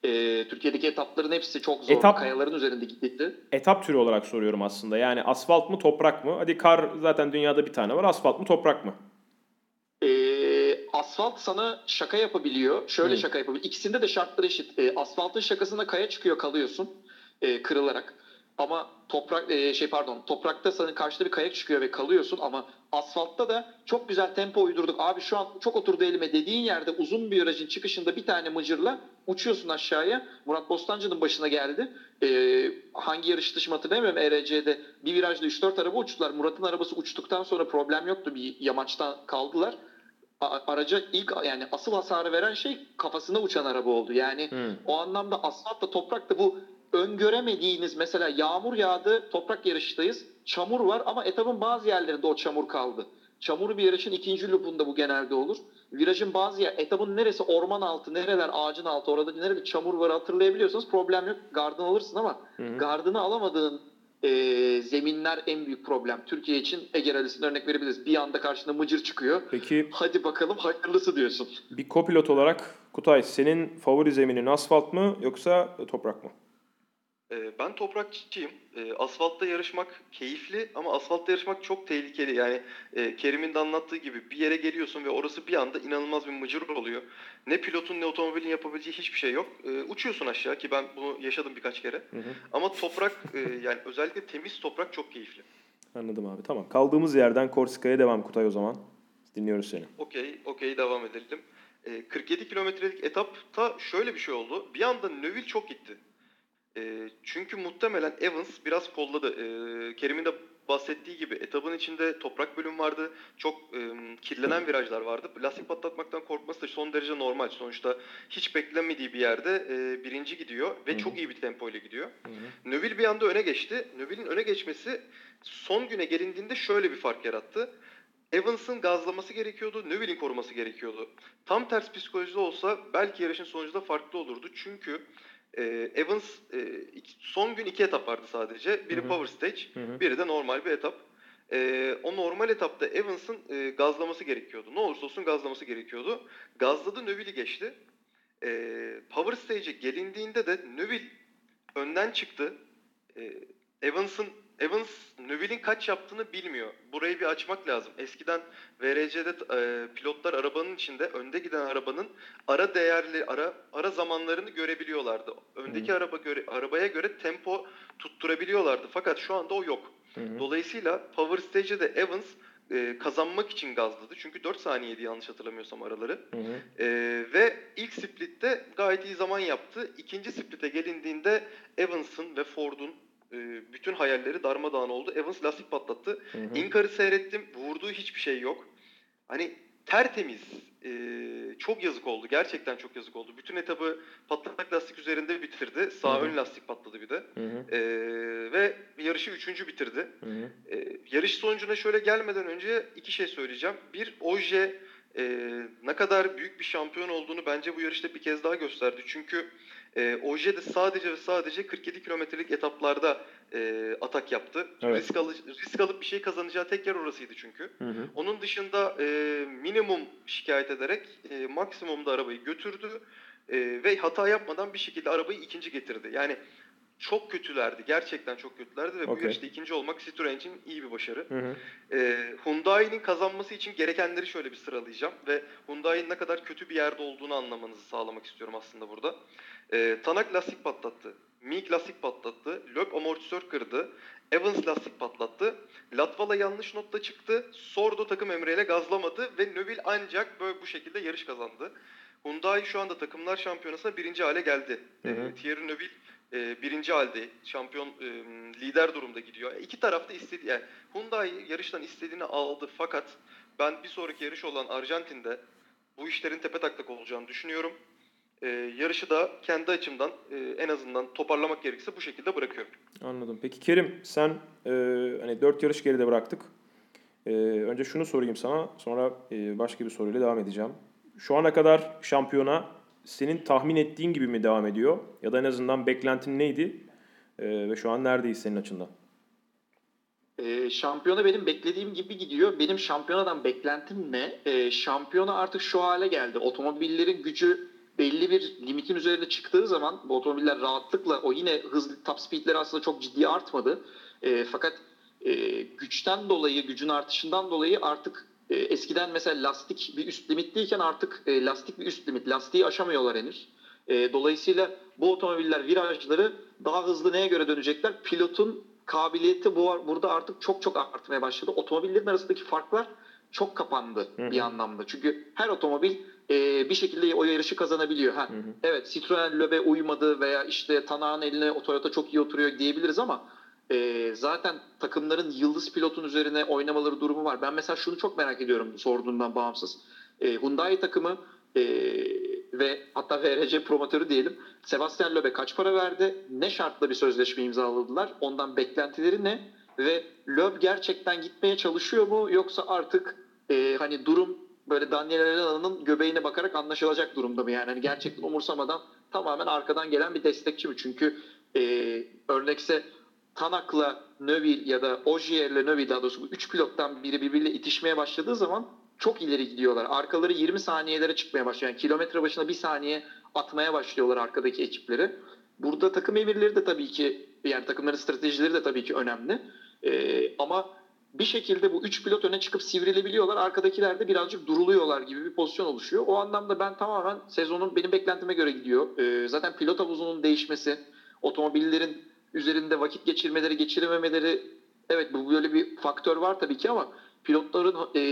e, Türkiye'deki etapların hepsi çok zor. Etap, kayaların üzerinde gitti. Etap türü olarak soruyorum aslında. Yani asfalt mı toprak mı? Hadi kar zaten dünyada bir tane var. Asfalt mı toprak mı? E, asfalt sana şaka yapabiliyor. Şöyle hmm. şaka yapabiliyor. İkisinde de şartları eşit. E, asfaltın şakasında kaya çıkıyor kalıyorsun e, kırılarak. Ama toprak e, şey pardon toprakta senin karşıda bir kayak çıkıyor ve kalıyorsun ama asfaltta da çok güzel tempo uydurduk. Abi şu an çok oturdu elime dediğin yerde uzun bir aracın çıkışında bir tane mıcırla uçuyorsun aşağıya. Murat Bostancı'nın başına geldi. Ee, hangi yarış dışı hatırlamıyorum ERC'de bir virajda 3-4 araba uçtular. Murat'ın arabası uçtuktan sonra problem yoktu. Bir yamaçtan kaldılar. Araca ilk yani asıl hasarı veren şey kafasına uçan araba oldu. Yani Hmm. o anlamda asfaltla toprakta bu öngöremediğiniz mesela yağmur yağdı toprak yarıştayız çamur var ama etapın bazı yerlerinde o çamur kaldı. Çamur bir yarışın ikinci lupunda bu genelde olur. Virajın bazı yer, etapın neresi orman altı, nereler ağacın altı, orada nerede çamur var hatırlayabiliyorsanız problem yok. Gardını alırsın ama Hı hı. gardını alamadığın e, zeminler en büyük problem. Türkiye için Ege Rally'sine örnek verebiliriz. Bir anda karşına mıcır çıkıyor. Peki Hadi bakalım hayırlısı diyorsun. bir kopilot olarak Kutay senin favori zeminin asfalt mı yoksa toprak mı? Ee, Ben toprakçıyım. Ee, Asfaltta yarışmak keyifli ama asfaltta yarışmak çok tehlikeli. Yani e, Kerim'in de anlattığı gibi bir yere geliyorsun ve orası bir anda inanılmaz bir mıcır oluyor. Ne pilotun ne otomobilin yapabileceği hiçbir şey yok. Ee, Uçuyorsun aşağı ki ben bunu yaşadım birkaç kere. Hı hı. Ama toprak e, yani özellikle temiz toprak çok keyifli. Anladım abi tamam. Kaldığımız yerden Korsika'ya devam Kutay o zaman. Dinliyoruz seni. Okey, okey devam edelim. Ee, 47 kilometrelik etapta şöyle bir şey oldu. Bir anda Neuville çok gitti. Ee, çünkü muhtemelen Evans biraz kolladı. Ee, Kerim'in de bahsettiği gibi etapın içinde toprak bölüm vardı. Çok e, kirlenen virajlar vardı. Lastik patlatmaktan korkması da son derece normal. Sonuçta hiç beklemediği bir yerde e, birinci gidiyor ve Hı hı. çok iyi bir tempo ile gidiyor. Neuville bir anda öne geçti. Neuville'in öne geçmesi son güne gelindiğinde şöyle bir fark yarattı. Evans'ın gazlaması gerekiyordu, Neuville'in koruması gerekiyordu. Tam ters psikolojide olsa belki yarışın sonucu da farklı olurdu. Çünkü e, Evans e, iki- son gün iki etap vardı sadece. Biri Hı hı. Power Stage, Hı hı. biri de normal bir etap. E, o normal etapta Evans'ın e, gazlaması gerekiyordu. Ne olursa olsun gazlaması gerekiyordu. Gazladı, Neuville'i geçti. E, Power Stage'e gelindiğinde de Neuville önden çıktı. E, Evans'ın Evans Neuville'in kaç yaptığını bilmiyor. Burayı bir açmak lazım. Eskiden VRC'de e, pilotlar arabanın içinde önde giden arabanın ara değerli ara ara zamanlarını görebiliyorlardı. Öndeki Hı. araba göre arabaya göre tempo tutturabiliyorlardı. Fakat şu anda o yok. Hı hı. Dolayısıyla Power Stage'de de Evans e, kazanmak için gazladı. Çünkü 4 saniyeydi yanlış hatırlamıyorsam araları. Hı hı. Ee, ve ilk splitte gayet iyi zaman yaptı. İkinci splitte gelindiğinde Evans'ın ve Ford'un e, bütün hayalleri darmadağın oldu. Evans lastik patlattı. Hı hı. Incar'ı seyrettim. Vurduğu hiçbir şey yok. Hani tertemiz. e, çok yazık oldu. Gerçekten çok yazık oldu. Bütün etabı patlak lastik üzerinde bitirdi. Sağ Hı hı. ön lastik patladı bir de. E, ve yarışı üçüncü bitirdi. E, yarış sonucuna şöyle gelmeden önce iki şey söyleyeceğim. Bir, Oje e, ne kadar büyük bir şampiyon olduğunu bence bu yarışta bir kez daha gösterdi. Çünkü e, Oje de sadece ve sadece 47 kilometrelik etaplarda e, atak yaptı. Evet. Risk, alı- risk alıp bir şey kazanacağı tek yer orasıydı çünkü. Hı hı. Onun dışında e, minimum şikayet ederek e, maksimumda arabayı götürdü e, ve hata yapmadan bir şekilde arabayı ikinci getirdi. Yani çok kötülerdi. Gerçekten çok kötülerdi ve bu Okey. yarışta ikinci olmak Citroen için iyi bir başarı. Hı hı. E, Hyundai'nin kazanması için gerekenleri şöyle bir sıralayacağım ve Hyundai'nin ne kadar kötü bir yerde olduğunu anlamanızı sağlamak istiyorum aslında burada. E, Tanak lastik patlattı. Mick lastik patlattı. Loeb amortisör kırdı. Evans lastik patlattı. Latvala yanlış notla çıktı. Sordo takım emreyle gazlamadı ve Neuville ancak böyle bu şekilde yarış kazandı. Hyundai şu anda takımlar şampiyonasına birinci hale geldi. Hı hı. E, Thierry Neuville e, birinci halde şampiyon e, lider durumda gidiyor. İki tarafta istedi yani Hyundai yarıştan istediğini aldı fakat ben bir sonraki yarış olan Arjantin'de bu işlerin tepe taklak olacağını düşünüyorum. E, yarışı da kendi açımdan e, en azından toparlamak gerekirse bu şekilde bırakıyorum. Anladım. Peki Kerim sen e, hani dört yarış geride bıraktık. E, önce şunu sorayım sana sonra e, başka bir soruyla devam edeceğim. Şu ana kadar şampiyona senin tahmin ettiğin gibi mi devam ediyor? Ya da en azından beklentin neydi? E, ve şu an neredeyiz senin açından? Ee, şampiyona benim beklediğim gibi gidiyor. Benim şampiyonadan beklentim ne? Ee, şampiyona artık şu hale geldi. Otomobillerin gücü belli bir limitin üzerine çıktığı zaman bu otomobiller rahatlıkla o yine hızlı top speedleri aslında çok ciddi artmadı. Ee, fakat e, güçten dolayı, gücün artışından dolayı artık e, eskiden mesela lastik bir üst limitteyken artık e, lastik bir üst limit. Lastiği aşamıyorlar henüz. E, dolayısıyla bu otomobiller virajları daha hızlı neye göre dönecekler? Pilotun kabiliyeti bu burada artık çok çok artmaya başladı. Otomobillerin arasındaki farklar çok kapandı hı hı. bir anlamda. Çünkü her otomobil e, bir şekilde o yarışı kazanabiliyor. Ha. Evet Citroen Loeb'e uymadı veya işte Tanak'ın eline o Toyota çok iyi oturuyor diyebiliriz ama e, zaten takımların yıldız pilotun üzerine oynamaları durumu var. Ben mesela şunu çok merak ediyorum sorduğundan bağımsız. E, Hyundai takımı e, ve hatta VRC promotörü diyelim Sebastian Loeb'e kaç para verdi? Ne şartla bir sözleşme imzaladılar? Ondan beklentileri ne? Ve Loeb gerçekten gitmeye çalışıyor mu? Yoksa artık e, hani durum böyle Daniel Arena'nın göbeğine bakarak anlaşılacak durumda mı? Yani hani gerçekten umursamadan tamamen arkadan gelen bir destekçi mi? Çünkü e, örnekse Tanak'la Neville ya da Ogier'le Neville daha doğrusu bu üç pilottan biri birbiriyle itişmeye başladığı zaman çok ileri gidiyorlar. Arkaları 20 saniyelere çıkmaya başlıyor. Yani kilometre başına bir saniye atmaya başlıyorlar arkadaki ekipleri. Burada takım emirleri de tabii ki yani takımların stratejileri de tabii ki önemli. Ee, ama bir şekilde bu üç pilot öne çıkıp sivrilebiliyorlar. Arkadakiler de birazcık duruluyorlar gibi bir pozisyon oluşuyor. O anlamda ben tamamen sezonun benim beklentime göre gidiyor. Ee, zaten pilot havuzunun değişmesi, otomobillerin üzerinde vakit geçirmeleri, geçirememeleri evet bu böyle bir faktör var tabii ki ama pilotların e,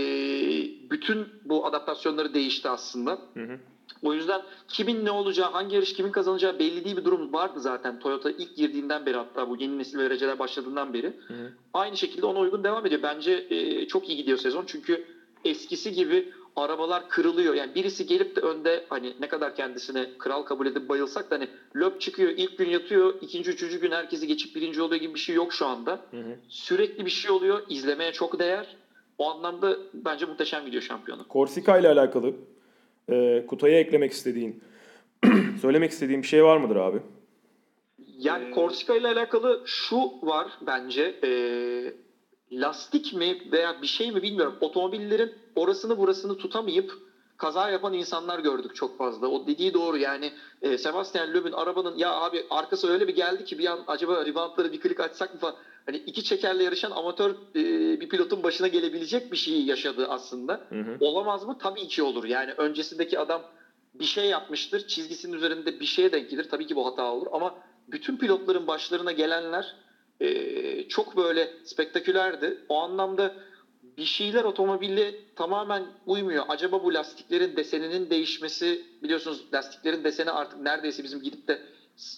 bütün bu adaptasyonları değişti aslında. Hı hı. O yüzden kimin ne olacağı, hangi yarış kimin kazanacağı belli değil bir durum vardı zaten. Toyota ilk girdiğinden beri hatta bu yeni nesil vereceler başladığından beri. Hı hı. Aynı şekilde ona uygun devam ediyor. Bence e, çok iyi gidiyor sezon. Çünkü eskisi gibi arabalar kırılıyor. Yani birisi gelip de önde hani ne kadar kendisine kral kabul edip bayılsak da hani löp çıkıyor ilk gün yatıyor ikinci üçüncü gün herkesi geçip birinci oluyor gibi bir şey yok şu anda. Hı hı. Sürekli bir şey oluyor. izlemeye çok değer. O anlamda bence muhteşem gidiyor şampiyonu. Korsika ile alakalı e, Kutay'a eklemek istediğin, söylemek istediğin bir şey var mıdır abi? Yani Korsika ile alakalı şu var bence. E, lastik mi veya bir şey mi bilmiyorum. Otomobillerin orasını burasını tutamayıp kaza yapan insanlar gördük çok fazla. O dediği doğru yani e, Sebastian Loeb'ün arabanın ya abi arkası öyle bir geldi ki bir an acaba reboundları bir klik açsak mı falan. Hani iki çekerle yarışan amatör e, bir pilotun başına gelebilecek bir şeyi yaşadı aslında. Hı hı. Olamaz mı? Tabii ki olur. Yani öncesindeki adam bir şey yapmıştır. Çizgisinin üzerinde bir şeye denk gelir. Tabii ki bu hata olur ama bütün pilotların başlarına gelenler e, çok böyle spektakülerdi. O anlamda bir şeyler otomobille tamamen uymuyor. Acaba bu lastiklerin deseninin değişmesi biliyorsunuz lastiklerin deseni artık neredeyse bizim gidip de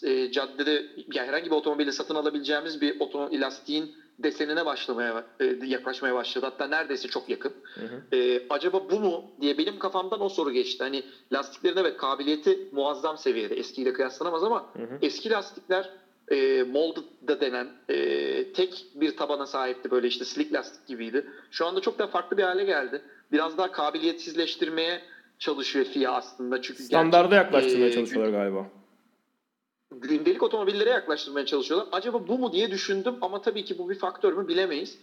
e, caddede yani herhangi bir otomobili satın alabileceğimiz bir otomobil lastiğin desenine başlamaya e, yaklaşmaya başladı. Hatta neredeyse çok yakın. Hı hı. E, acaba bu mu diye benim kafamdan o soru geçti. Hani lastiklerin evet kabiliyeti muazzam seviyede. Eskiyle kıyaslanamaz ama hı hı. eski lastikler e, molded denen e, tek bir tabana sahipti böyle işte slick lastik gibiydi. Şu anda çok daha farklı bir hale geldi. Biraz daha kabiliyetsizleştirmeye çalışıyor FIA aslında. Çünkü Standarda yaklaştırmaya e, çalışıyorlar galiba. Gündelik otomobillere yaklaştırmaya çalışıyorlar. Acaba bu mu diye düşündüm ama tabii ki bu bir faktör mü bilemeyiz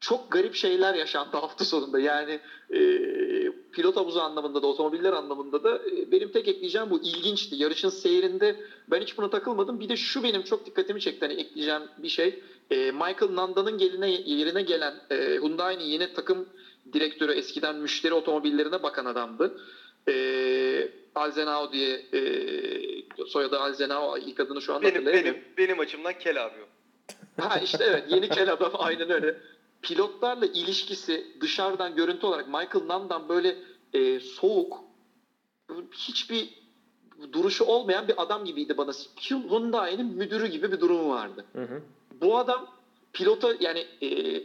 çok garip şeyler yaşandı hafta sonunda. Yani e, pilot havuzu anlamında da otomobiller anlamında da e, benim tek ekleyeceğim bu ilginçti. Yarışın seyrinde ben hiç buna takılmadım. Bir de şu benim çok dikkatimi çekti. Hani ekleyeceğim bir şey. E, Michael Nanda'nın geline, yerine gelen e, Hyundai'nin yeni takım direktörü eskiden müşteri otomobillerine bakan adamdı. E, Alzenau diye e, soyadı Alzenau ilk adını şu an benim, hatırlayamıyorum. Benim, benim açımdan Kel abi o. Ha işte evet yeni Kel adam aynen öyle pilotlarla ilişkisi dışarıdan görüntü olarak Michael Nann'dan böyle e, soğuk hiçbir duruşu olmayan bir adam gibiydi bana. Hyundai'nin müdürü gibi bir durumu vardı. Hı hı. Bu adam pilota yani e,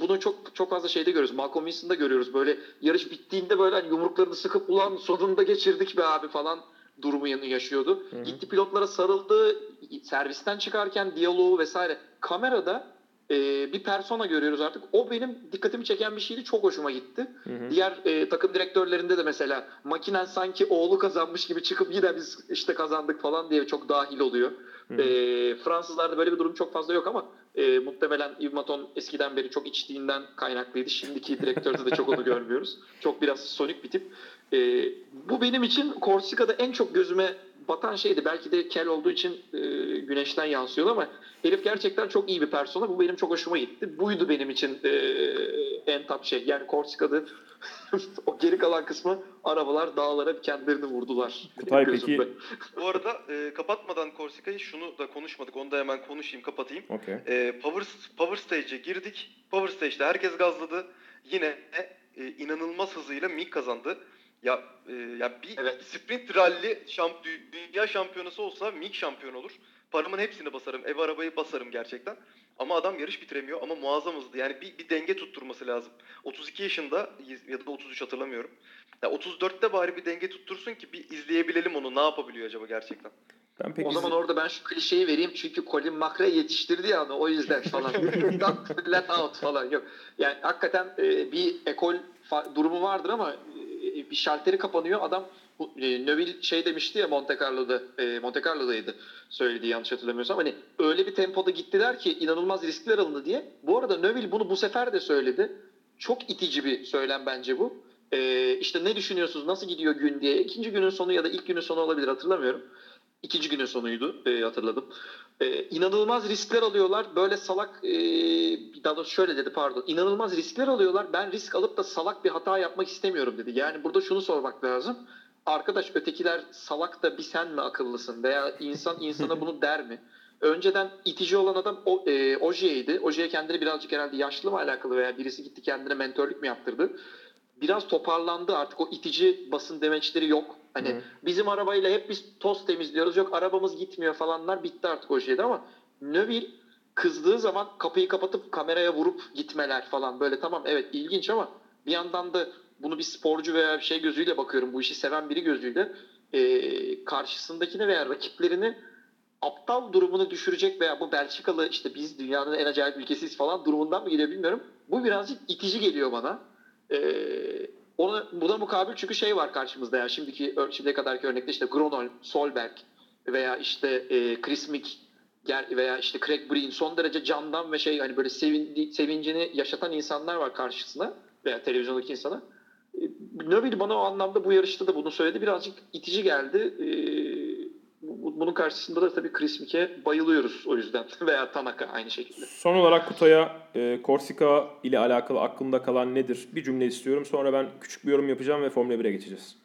bunu çok çok fazla şeyde görüyoruz. Malcolm Wilson'da görüyoruz. Böyle yarış bittiğinde böyle hani yumruklarını sıkıp ulan sonunda geçirdik be abi falan durumu yaşıyordu. Hı hı. Gitti pilotlara sarıldı. Servisten çıkarken diyaloğu vesaire. Kamerada e, bir persona görüyoruz artık. O benim dikkatimi çeken bir şeydi. Çok hoşuma gitti. Hı hı. Diğer e, takım direktörlerinde de mesela makinen sanki oğlu kazanmış gibi çıkıp yine biz işte kazandık falan diye çok dahil oluyor. Hı hı. E, Fransızlarda böyle bir durum çok fazla yok ama e, muhtemelen Yves Maton eskiden beri çok içtiğinden kaynaklıydı. Şimdiki direktörde de çok onu görmüyoruz. Çok biraz sonik bir tip. E, bu benim için Korsika'da en çok gözüme batan şeydi. Belki de kel olduğu için e, güneşten yansıyordu ama herif gerçekten çok iyi bir persona. Bu benim çok hoşuma gitti. Buydu benim için e, en top şey. Yani Korsika'da o geri kalan kısmı arabalar dağlara kendilerini vurdular. Kutay peki Bu arada e, kapatmadan Korsika'yı şunu da konuşmadık. Onu da hemen konuşayım, kapatayım. Okay. E, Power Power Stage'e girdik. Power Stage'de herkes gazladı. Yine e, inanılmaz hızıyla Mick kazandı. Ya e, ya bir Evet. sprint rally şamp dünya şampiyonası olsa Mick şampiyon olur. Paramın hepsini basarım. Ev arabayı basarım gerçekten. Ama adam yarış bitiremiyor ama muazzam hızlı. Yani bir, bir denge tutturması lazım. 32 yaşında ya da 33 hatırlamıyorum. Ya 34'te bari bir denge tuttursun ki bir izleyebilelim onu. Ne yapabiliyor acaba gerçekten? Ben pek o zaman orada ben şu klişeyi vereyim çünkü Colin McRae yetiştirdi ya o yüzden falan. Let out falan yok. Yani hakikaten e, bir ekol fa- durumu vardır ama bir şalteri kapanıyor. Adam e, Neville şey demişti ya Monte Carlo'da e, Monte Carlo'daydı söylediği yanlış hatırlamıyorsam. Hani öyle bir tempoda gittiler ki inanılmaz riskler alındı diye. Bu arada Neville bunu bu sefer de söyledi. Çok itici bir söylem bence bu. E, işte ne düşünüyorsunuz nasıl gidiyor gün diye. İkinci günün sonu ya da ilk günün sonu olabilir hatırlamıyorum. İkinci günün sonuydu e, hatırladım. E, inanılmaz riskler alıyorlar. Böyle salak e, daha doğrusu şöyle dedi pardon. İnanılmaz riskler alıyorlar. Ben risk alıp da salak bir hata yapmak istemiyorum dedi. Yani burada şunu sormak lazım. Arkadaş ötekiler salak da bir sen mi akıllısın veya insan insana bunu der mi? Önceden itici olan adam o, e, Oje'ydi. Oje'ye kendini birazcık herhalde yaşlı mı alakalı veya birisi gitti kendine mentörlük mü yaptırdı? Biraz toparlandı artık o itici basın demeçleri yok. Hani Hı. bizim arabayla hep biz toz temizliyoruz. Yok arabamız gitmiyor falanlar bitti artık o şeyde ama Neville kızdığı zaman kapıyı kapatıp kameraya vurup gitmeler falan böyle tamam evet ilginç ama bir yandan da bunu bir sporcu veya bir şey gözüyle bakıyorum. Bu işi seven biri gözüyle e, karşısındakini veya rakiplerini aptal durumunu düşürecek veya bu Belçikalı işte biz dünyanın en acayip ülkesiyiz falan durumundan mı geliyor bilmiyorum. Bu birazcık itici geliyor bana. Ee, ona, buna mukabil çünkü şey var karşımızda ya şimdiki şimdiye kadarki örnekte işte Gronholm, Solberg veya işte e, Chris Mick veya işte Craig Breen son derece candan ve şey hani böyle sevindi, sevincini yaşatan insanlar var karşısına veya televizyondaki insana. E, Neville bana o anlamda bu yarışta da bunu söyledi. Birazcık itici geldi. E, bu- bunun karşısında da tabii Chris Mick'e bayılıyoruz o yüzden. veya Tanaka aynı şekilde. Son olarak Kutay'a e, Korsika ile alakalı aklında kalan nedir? Bir cümle istiyorum. Sonra ben küçük bir yorum yapacağım ve Formula 1'e geçeceğiz.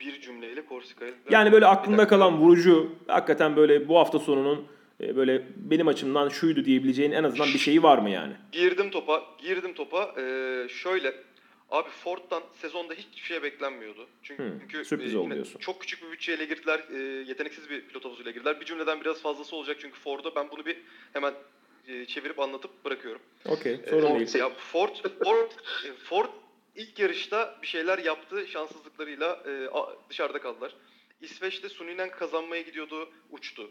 Bir cümleyle Korsika'yı... Yani böyle dakika. kalan vurucu, hakikaten böyle bu hafta sonunun e, böyle benim açımdan şuydu diyebileceğin en azından bir şeyi var mı yani? Girdim topa, girdim topa. Ee, şöyle, abi Ford'dan sezonda hiçbir şey beklenmiyordu. Çünkü, Hı, çünkü sürpriz e, yine çok küçük bir bütçeyle girdiler, e, yeteneksiz bir pilot havuzuyla girdiler. Bir cümleden biraz fazlası olacak çünkü Ford'a ben bunu bir hemen e, çevirip anlatıp bırakıyorum. Okey, E, sorun Ford- değil. Ya Ford, Ford, e, Ford ilk yarışta bir şeyler yaptı, şanssızlıklarıyla e, dışarıda kaldılar. İsveç'te Suninen kazanmaya gidiyordu, uçtu.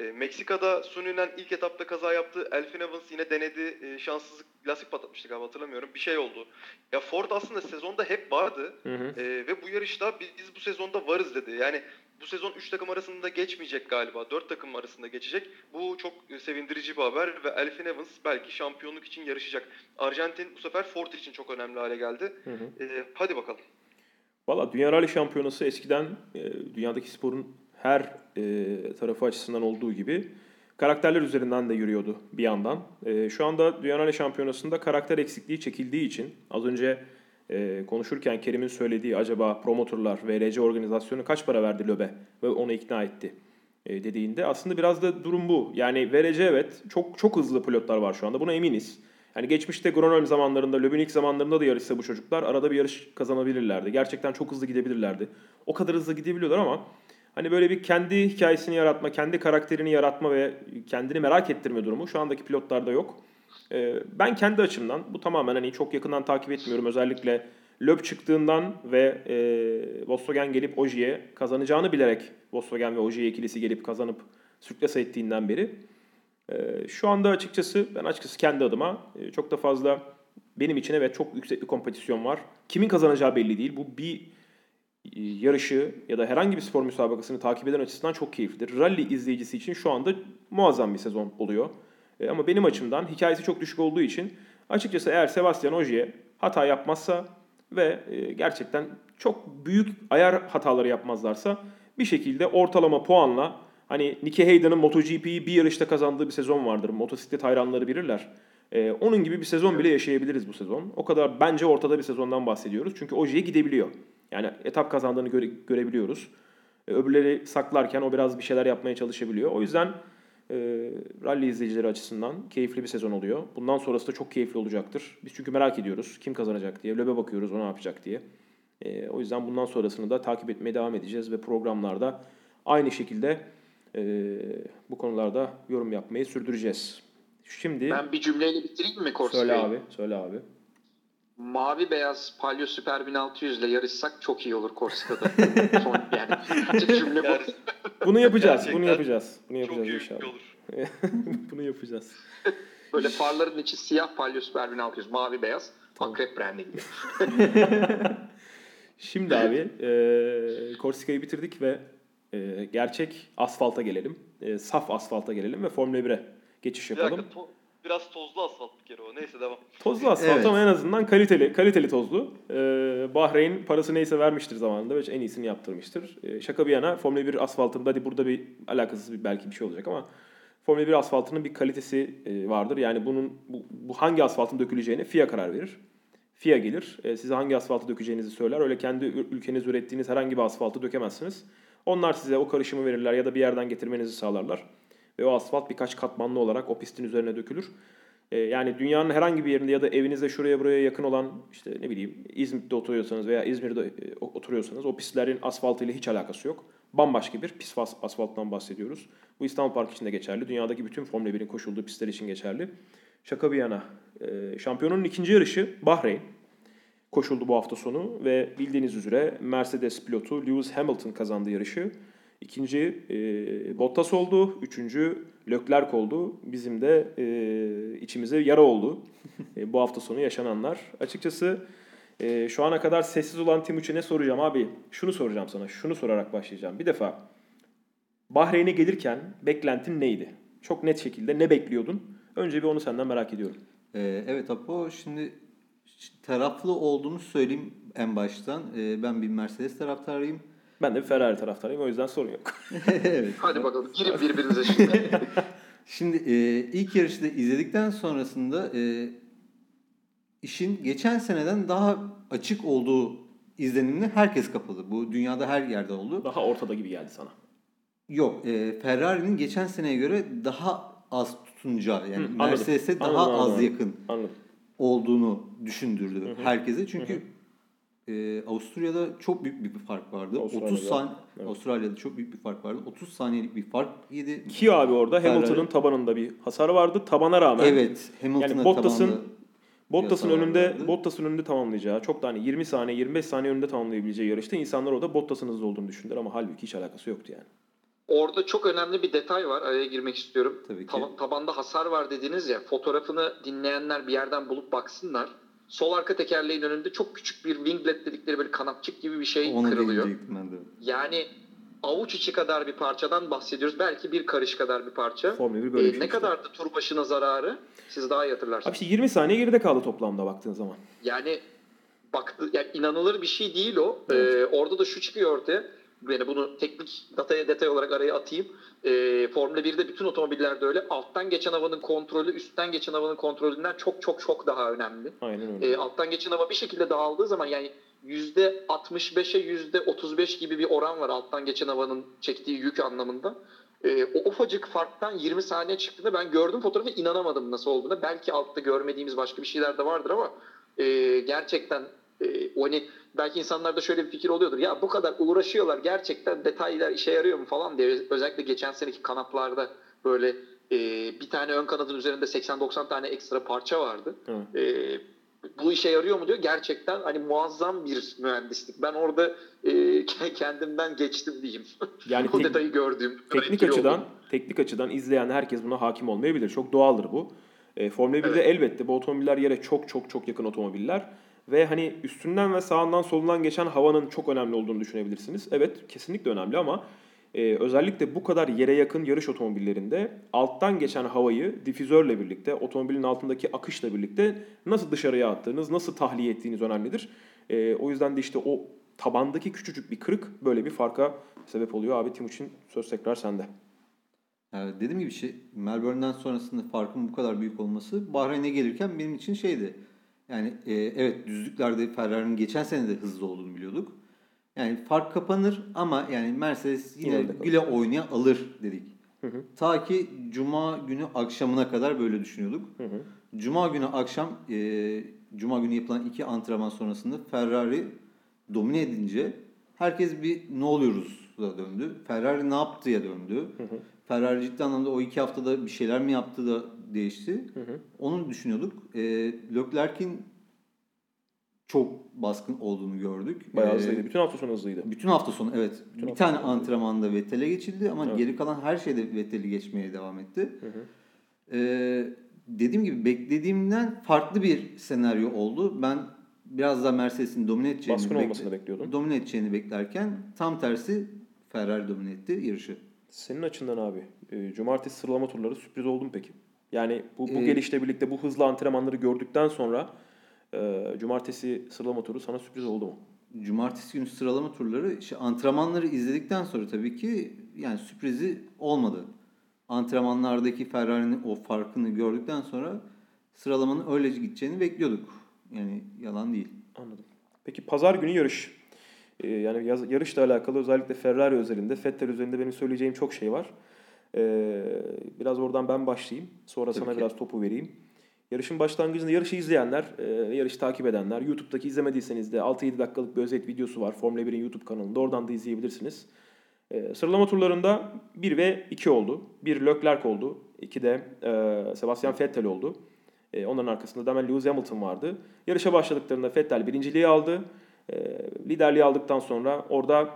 E, Meksika'da Suninen ilk etapta kaza yaptı. Elfin Evans yine denedi. E, şanssızlık lastik patlatmıştı galiba hatırlamıyorum. Bir şey oldu. Ya Ford aslında sezonda hep vardı. Hı hı. E, ve bu yarışta biz, biz bu sezonda varız dedi. Yani bu sezon 3 takım arasında geçmeyecek galiba. 4 takım arasında geçecek. Bu çok e, sevindirici bir haber ve Elfin Evans belki şampiyonluk için yarışacak. Arjantin bu sefer Ford için çok önemli hale geldi. Hı hı. E, hadi bakalım. Valla Dünya Rally Şampiyonası eskiden e, dünyadaki sporun her e, tarafı açısından olduğu gibi karakterler üzerinden de yürüyordu bir yandan. E, şu anda Dünya Rally Şampiyonası'nda karakter eksikliği çekildiği için az önce e, konuşurken Kerim'in söylediği acaba promotörler, VRC organizasyonu kaç para verdi Löbe ve onu ikna etti e, dediğinde aslında biraz da durum bu. Yani VRC evet çok çok hızlı pilotlar var şu anda buna eminiz. Yani geçmişte Gronholm zamanlarında, Löb'ün ilk zamanlarında da yarışsa bu çocuklar arada bir yarış kazanabilirlerdi. Gerçekten çok hızlı gidebilirlerdi. O kadar hızlı gidebiliyorlar ama hani böyle bir kendi hikayesini yaratma, kendi karakterini yaratma ve kendini merak ettirme durumu şu andaki pilotlarda yok. Ee, ben kendi açımdan bu tamamen hani çok yakından takip etmiyorum. Özellikle Löb çıktığından ve e, Volkswagen gelip Ogier kazanacağını bilerek Volkswagen ve Ogier ikilisi gelip kazanıp sürklase ettiğinden beri ee, Şu anda açıkçası ben açıkçası kendi adıma e, çok da fazla benim için evet çok yüksek bir kompetisyon var. Kimin kazanacağı belli değil. Bu bir e, yarışı ya da herhangi bir spor müsabakasını takip eden açısından çok keyiflidir. Rally izleyicisi için şu anda muazzam bir sezon oluyor. E, Ama benim açımdan hikayesi çok düşük olduğu için açıkçası eğer Sebastian Ogier hata yapmazsa ve e, gerçekten çok büyük ayar hataları yapmazlarsa bir şekilde ortalama puanla Hani Nicky Hayden'ın MotoGP'yi bir yarışta kazandığı bir sezon vardır. Motosiklet hayranları bilirler. E, onun gibi bir sezon bile yaşayabiliriz bu sezon. O kadar bence ortada bir sezondan bahsediyoruz. Çünkü Oji'ye gidebiliyor. Yani etap kazandığını göre, görebiliyoruz. E, öbürleri saklarken o biraz bir şeyler yapmaya çalışabiliyor. O yüzden e, rally izleyicileri açısından keyifli bir sezon oluyor. Bundan sonrası da çok keyifli olacaktır. Biz çünkü merak ediyoruz kim kazanacak diye. Löbe bakıyoruz o ne yapacak diye. E, o yüzden bundan sonrasını da takip etmeye devam edeceğiz ve programlarda aynı şekilde e, bu konularda yorum yapmayı sürdüreceğiz. Şimdi ben bir cümleyle bitireyim mi Korsika'yı? Söyle abi, söyle abi. Mavi beyaz Palio Super 1600 ile yarışsak çok iyi olur Korsika'da. Son yani cümle bu. Bunu yapacağız, Gerçekten bunu yapacağız. Bunu çok yapacağız iyi inşallah. olur. bunu yapacağız. Böyle farların içi siyah Palio Super 1600 mavi beyaz. Akrep brandingli. Şimdi abi e, Korsika'yı bitirdik ve e, gerçek asfalta gelelim. E, saf asfalta gelelim ve Formula 1'e geçiş Bir yapalım. dakika, to- biraz tozlu asfalt bir kere o. Neyse devam. Tozlu asfalt Evet. ama en azından kaliteli, kaliteli tozlu. Ee, Bahreyn parası neyse vermiştir zamanında ve en iyisini yaptırmıştır. Ee, şaka bir yana Formula 1 asfaltında hadi burada bir alakasız bir belki bir şey olacak ama Formula 1 asfaltının bir kalitesi e, vardır. Yani bunun bu, bu hangi asfaltın döküleceğine FIA karar verir. FIA gelir, e, size hangi asfaltı dökeceğinizi söyler. Öyle kendi ül- ülkeniz ürettiğiniz herhangi bir asfaltı dökemezsiniz. Onlar size o karışımı verirler ya da bir yerden getirmenizi sağlarlar. Ve o asfalt birkaç katmanlı olarak o pistin üzerine dökülür. Ee, yani dünyanın herhangi bir yerinde ya da evinize şuraya buraya yakın olan işte ne bileyim İzmit'te oturuyorsanız veya İzmir'de e, oturuyorsanız o pistlerin asfaltıyla hiç alakası yok. Bambaşka bir pist as- asfalttan bahsediyoruz. Bu İstanbul Park için de geçerli. Dünyadaki bütün Formula 1'in koşulduğu pistler için geçerli. Şaka bir yana. e, şampiyonun ikinci yarışı Bahreyn koşuldu bu hafta sonu ve bildiğiniz üzere Mercedes pilotu Lewis Hamilton kazandı yarışı. İkinci e, Bottas oldu, üçüncü Leclerc oldu. Bizim de e, içimize yara oldu e, bu hafta sonu yaşananlar. Açıkçası e, şu ana kadar sessiz olan Timuçin'e ne soracağım abi? Şunu soracağım sana, şunu sorarak başlayacağım. Bir defa Bahreyn'e gelirken beklentin neydi? Çok net şekilde ne bekliyordun? Önce bir onu senden merak ediyorum. Ee, evet Apo şimdi taraflı olduğunu söyleyeyim en baştan. Ee, ben bir Mercedes taraftarıyım. Ben de bir Ferrari taraftarıyım o yüzden sorun yok. evet. Hadi bakalım girin birbirinize şimdi. Şimdi e, ilk yarışı da izledikten sonrasında e, işin geçen seneden daha açık olduğu izlenimini herkes kapalı. Bu dünyada her yerde oldu. Daha ortada gibi geldi sana. Yok, e, Ferrari'nin geçen seneye göre daha az tutunca yani. Mercedes'e daha Anladım, az anladım. yakın Anladım. olduğunu düşündürdü Hı hı. herkese. Çünkü e, Avusturya'da çok büyük bir fark vardı. Avustralya'da, 30 saniye evet. Avustralya'da çok büyük bir fark vardı. 30 saniyelik bir fark yedi. Ki abi orada Ferrari. Hamilton'ın tabanında bir hasar vardı. Tabana rağmen Evet, Hamilton'a Yani Bottas'ın Bottas'ın önünde vardı. Bottas'ın önünde tamamlayacağı, çok da hani 20 saniye, 25 saniye önünde tamamlayabileceği yarışta insanlar orada Bottas'ın hızlı olduğunu düşündüler ama halbuki hiç alakası yoktu yani. Orada çok önemli bir detay var. Araya girmek istiyorum. Tabii ki. Taba- tabanda hasar var dediniz ya. Fotoğrafını dinleyenler bir yerden bulup baksınlar. Sol arka tekerleğin önünde çok küçük bir winglet dedikleri böyle kanatçık gibi bir şey Onu kırılıyor. ben de. Yani avuç içi kadar bir parçadan bahsediyoruz. Belki bir karış kadar bir parça. 1 böyle Ee, bir şey ne işte. kadardı tur başına zararı? Siz daha iyi hatırlarsınız. Abi işte 20 saniye geride kaldı toplamda baktığın zaman. Yani baktı yani inanılır bir şey değil o. Evet. Ee, orada da şu çıkıyor ortaya. Yani bunu teknik dataya detay olarak araya atayım. Ee, Formula 1'de bütün otomobillerde öyle. Alttan geçen havanın kontrolü üstten geçen havanın kontrolünden çok çok çok daha önemli. Aynen öyle. Ee, alttan geçen hava bir şekilde dağıldığı zaman yani %65'e %35 gibi bir oran var alttan geçen havanın çektiği yük anlamında. Ee, o ufacık farktan 20 saniye çıktığında ben gördüm fotoğrafı inanamadım nasıl olduğuna. Belki altta görmediğimiz başka bir şeyler de vardır ama e, gerçekten e, o hani belki insanlarda şöyle bir fikir oluyordur. Ya bu kadar uğraşıyorlar gerçekten detaylar işe yarıyor mu falan diye. Özellikle geçen seneki kanatlarda böyle e, bir tane ön kanadın üzerinde 80-90 tane ekstra parça vardı. Evet. E, bu işe yarıyor mu diyor. Gerçekten hani muazzam bir mühendislik. Ben orada e, kendimden geçtim diyeyim. Yani o detayı gördüğüm. teknik açıdan oldum. teknik açıdan izleyen herkes buna hakim olmayabilir. Çok doğaldır bu. E, Formula 1'de elbette bu otomobiller yere çok çok çok yakın otomobiller ve hani üstünden ve sağından solundan geçen havanın çok önemli olduğunu düşünebilirsiniz. Evet kesinlikle önemli ama e, özellikle bu kadar yere yakın yarış otomobillerinde alttan geçen havayı difüzörle birlikte, otomobilin altındaki akışla birlikte nasıl dışarıya attığınız, nasıl tahliye ettiğiniz önemlidir. E, o yüzden de işte o tabandaki küçücük bir kırık böyle bir farka sebep oluyor. Abi Timuçin söz tekrar sende. Yani dediğim gibi şey, Melbourne'den sonrasında farkın bu kadar büyük olması Bahreyn'e gelirken benim için şeydi. Yani e, evet düzlüklerde Ferrari'nin geçen sene de hızlı olduğunu biliyorduk. Yani fark kapanır ama yani Mercedes yine, güle oynaya alır dedik. Hı hı. Ta ki Cuma günü akşamına kadar böyle düşünüyorduk. Hı hı. Cuma günü akşam e, Cuma günü yapılan iki antrenman sonrasında Ferrari domine edince herkes bir ne oluyoruz da döndü. Ferrari ne yaptıya döndü. Ferrari ciddi anlamda o iki haftada bir şeyler mi yaptı da değişti. Hı hı. Onu düşünüyorduk. E, Leclerc'in çok baskın olduğunu gördük. Bayağı E, hızlıydı. Bütün hafta sonu hızlıydı. bütün hafta sonu evet. Bütün bir tane antrenmanda Vettel'e geçildi ama Evet. geri kalan her şeyde Vettel'i geçmeye devam etti. Hı hı. Ee, dediğim gibi beklediğimden farklı bir senaryo oldu. Ben biraz daha Mercedes'in domine edeceğini, Baskın bekle- olmasını bekliyordun. domine edeceğini beklerken tam tersi Ferrari domine etti yarışı. Senin açından abi e, cumartesi sıralama turları sürpriz oldu mu peki? Yani bu, bu Ee, gelişle birlikte bu hızlı antrenmanları gördükten sonra e, cumartesi sıralama turu sana sürpriz oldu mu? Cumartesi günü sıralama turları işte antrenmanları izledikten sonra tabii ki yani sürprizi olmadı. Antrenmanlardaki Ferrari'nin o farkını gördükten sonra sıralamanın öyle gideceğini bekliyorduk. Yani yalan değil. Anladım. Peki pazar günü yarış. Ee, yani yarışla alakalı özellikle Ferrari özelinde, Vettel üzerinde benim söyleyeceğim çok şey var. Ee, biraz oradan ben başlayayım. Sonra Tabii sana ki. biraz topu vereyim. Yarışın başlangıcında yarışı izleyenler, e, yarışı takip edenler, YouTube'daki izlemediyseniz de 6-7 dakikalık bir özet videosu var Formula 1'in YouTube kanalında. Oradan da izleyebilirsiniz. Ee, sıralama turlarında 1 ve 2 oldu. 1 Leclerc oldu. 2 de e, Sebastian Vettel oldu. E, onların arkasında da hemen Lewis Hamilton vardı. Yarışa başladıklarında Vettel birinciliği aldı. E, liderliği aldıktan sonra orada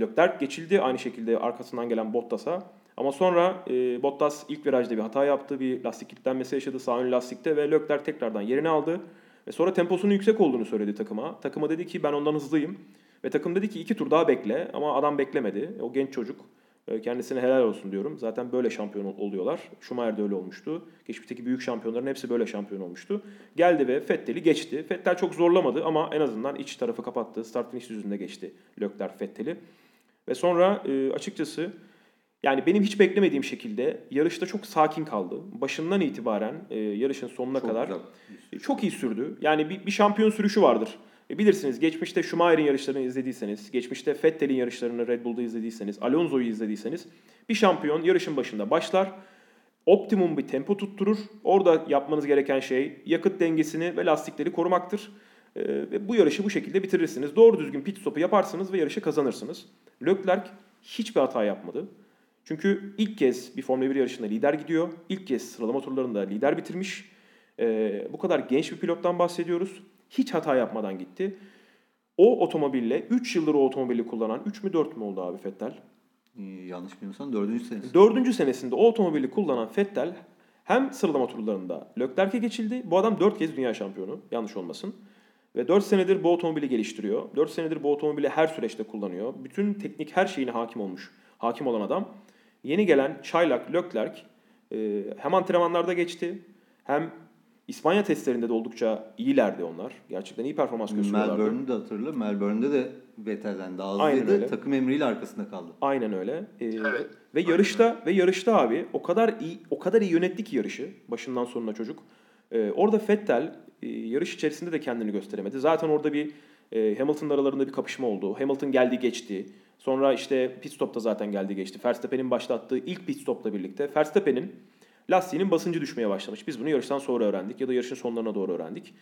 Leclerc geçildi. Aynı şekilde arkasından gelen Bottas'a. Ama sonra e, Bottas ilk virajda bir hata yaptı. Bir lastik kilitlenmesi yaşadı sağ ön lastikte ve Leclerc tekrardan yerini aldı. Ve sonra temposunun yüksek olduğunu söyledi takıma. Takıma dedi ki ben ondan hızlıyım. Ve takım dedi ki iki tur daha bekle ama adam beklemedi. O genç çocuk. E, Kendisine helal olsun diyorum. Zaten böyle şampiyon ol- oluyorlar. Schumacher de öyle olmuştu. Geçmişteki büyük şampiyonların hepsi böyle şampiyon olmuştu. Geldi ve Vettel'i geçti. Vettel çok zorlamadı ama en azından iç tarafı kapattı. Start finish düzünde geçti Leclerc Vettel'i. Ve sonra e, açıkçası yani benim hiç beklemediğim şekilde yarışta çok sakin kaldı. Başından itibaren e, yarışın sonuna Çok kadar güzel. çok iyi sürdü. Yani bir, bir şampiyon sürüşü vardır. E bilirsiniz geçmişte Schumacher'in yarışlarını izlediyseniz, geçmişte Vettel'in yarışlarını Red Bull'da izlediyseniz, Alonso'yu izlediyseniz bir şampiyon yarışın başında başlar. Optimum bir tempo tutturur. Orada yapmanız gereken şey yakıt dengesini ve lastikleri korumaktır. E, ve bu yarışı bu şekilde bitirirsiniz. Doğru düzgün pit stopu yaparsınız ve yarışı kazanırsınız. Leclerc hiçbir hata yapmadı. Çünkü ilk kez bir Formula 1 yarışında lider gidiyor. İlk kez sıralama turlarında lider bitirmiş. Ee, bu kadar genç bir pilottan bahsediyoruz. Hiç hata yapmadan gitti. O otomobille 3 yıldır o otomobili kullanan 3 mü 4 mü oldu abi Fettel? Ee, yanlış bilmiyorsam dördüncü senesi. Dördüncü senesinde o otomobili kullanan Fettel hem sıralama turlarında Leclerc'e geçildi. Bu adam 4 kez dünya şampiyonu. Yanlış olmasın. Ve 4 senedir bu otomobili geliştiriyor. 4 senedir bu otomobili her süreçte kullanıyor. Bütün teknik her şeyine hakim olmuş. Hakim olan adam. Yeni gelen çaylak Leclerc e, hem antrenmanlarda geçti hem İspanya testlerinde de oldukça iyilerdi onlar. Gerçekten iyi performans gösteriyorlardı. Melbourne'ü de hatırla. Melbourne'de de Vettel'den daha Aynen hızlıydı. Takım emriyle arkasında kaldı. Aynen öyle. Ee, Evet. Ve yarışta ve yarışta abi o kadar iyi o kadar iyi yönetti ki yarışı başından sonuna çocuk. Ee, orada Vettel e, yarış içerisinde de kendini gösteremedi. Zaten orada bir e, Hamilton'la aralarında bir kapışma oldu. Hamilton geldi geçti. Sonra işte pit stopta zaten geldi geçti. Verstappen'in başlattığı ilk pit stopla birlikte Verstappen'in lastiğinin basıncı düşmeye başlamış. Biz bunu yarıştan sonra öğrendik ya da yarışın sonlarına doğru öğrendik.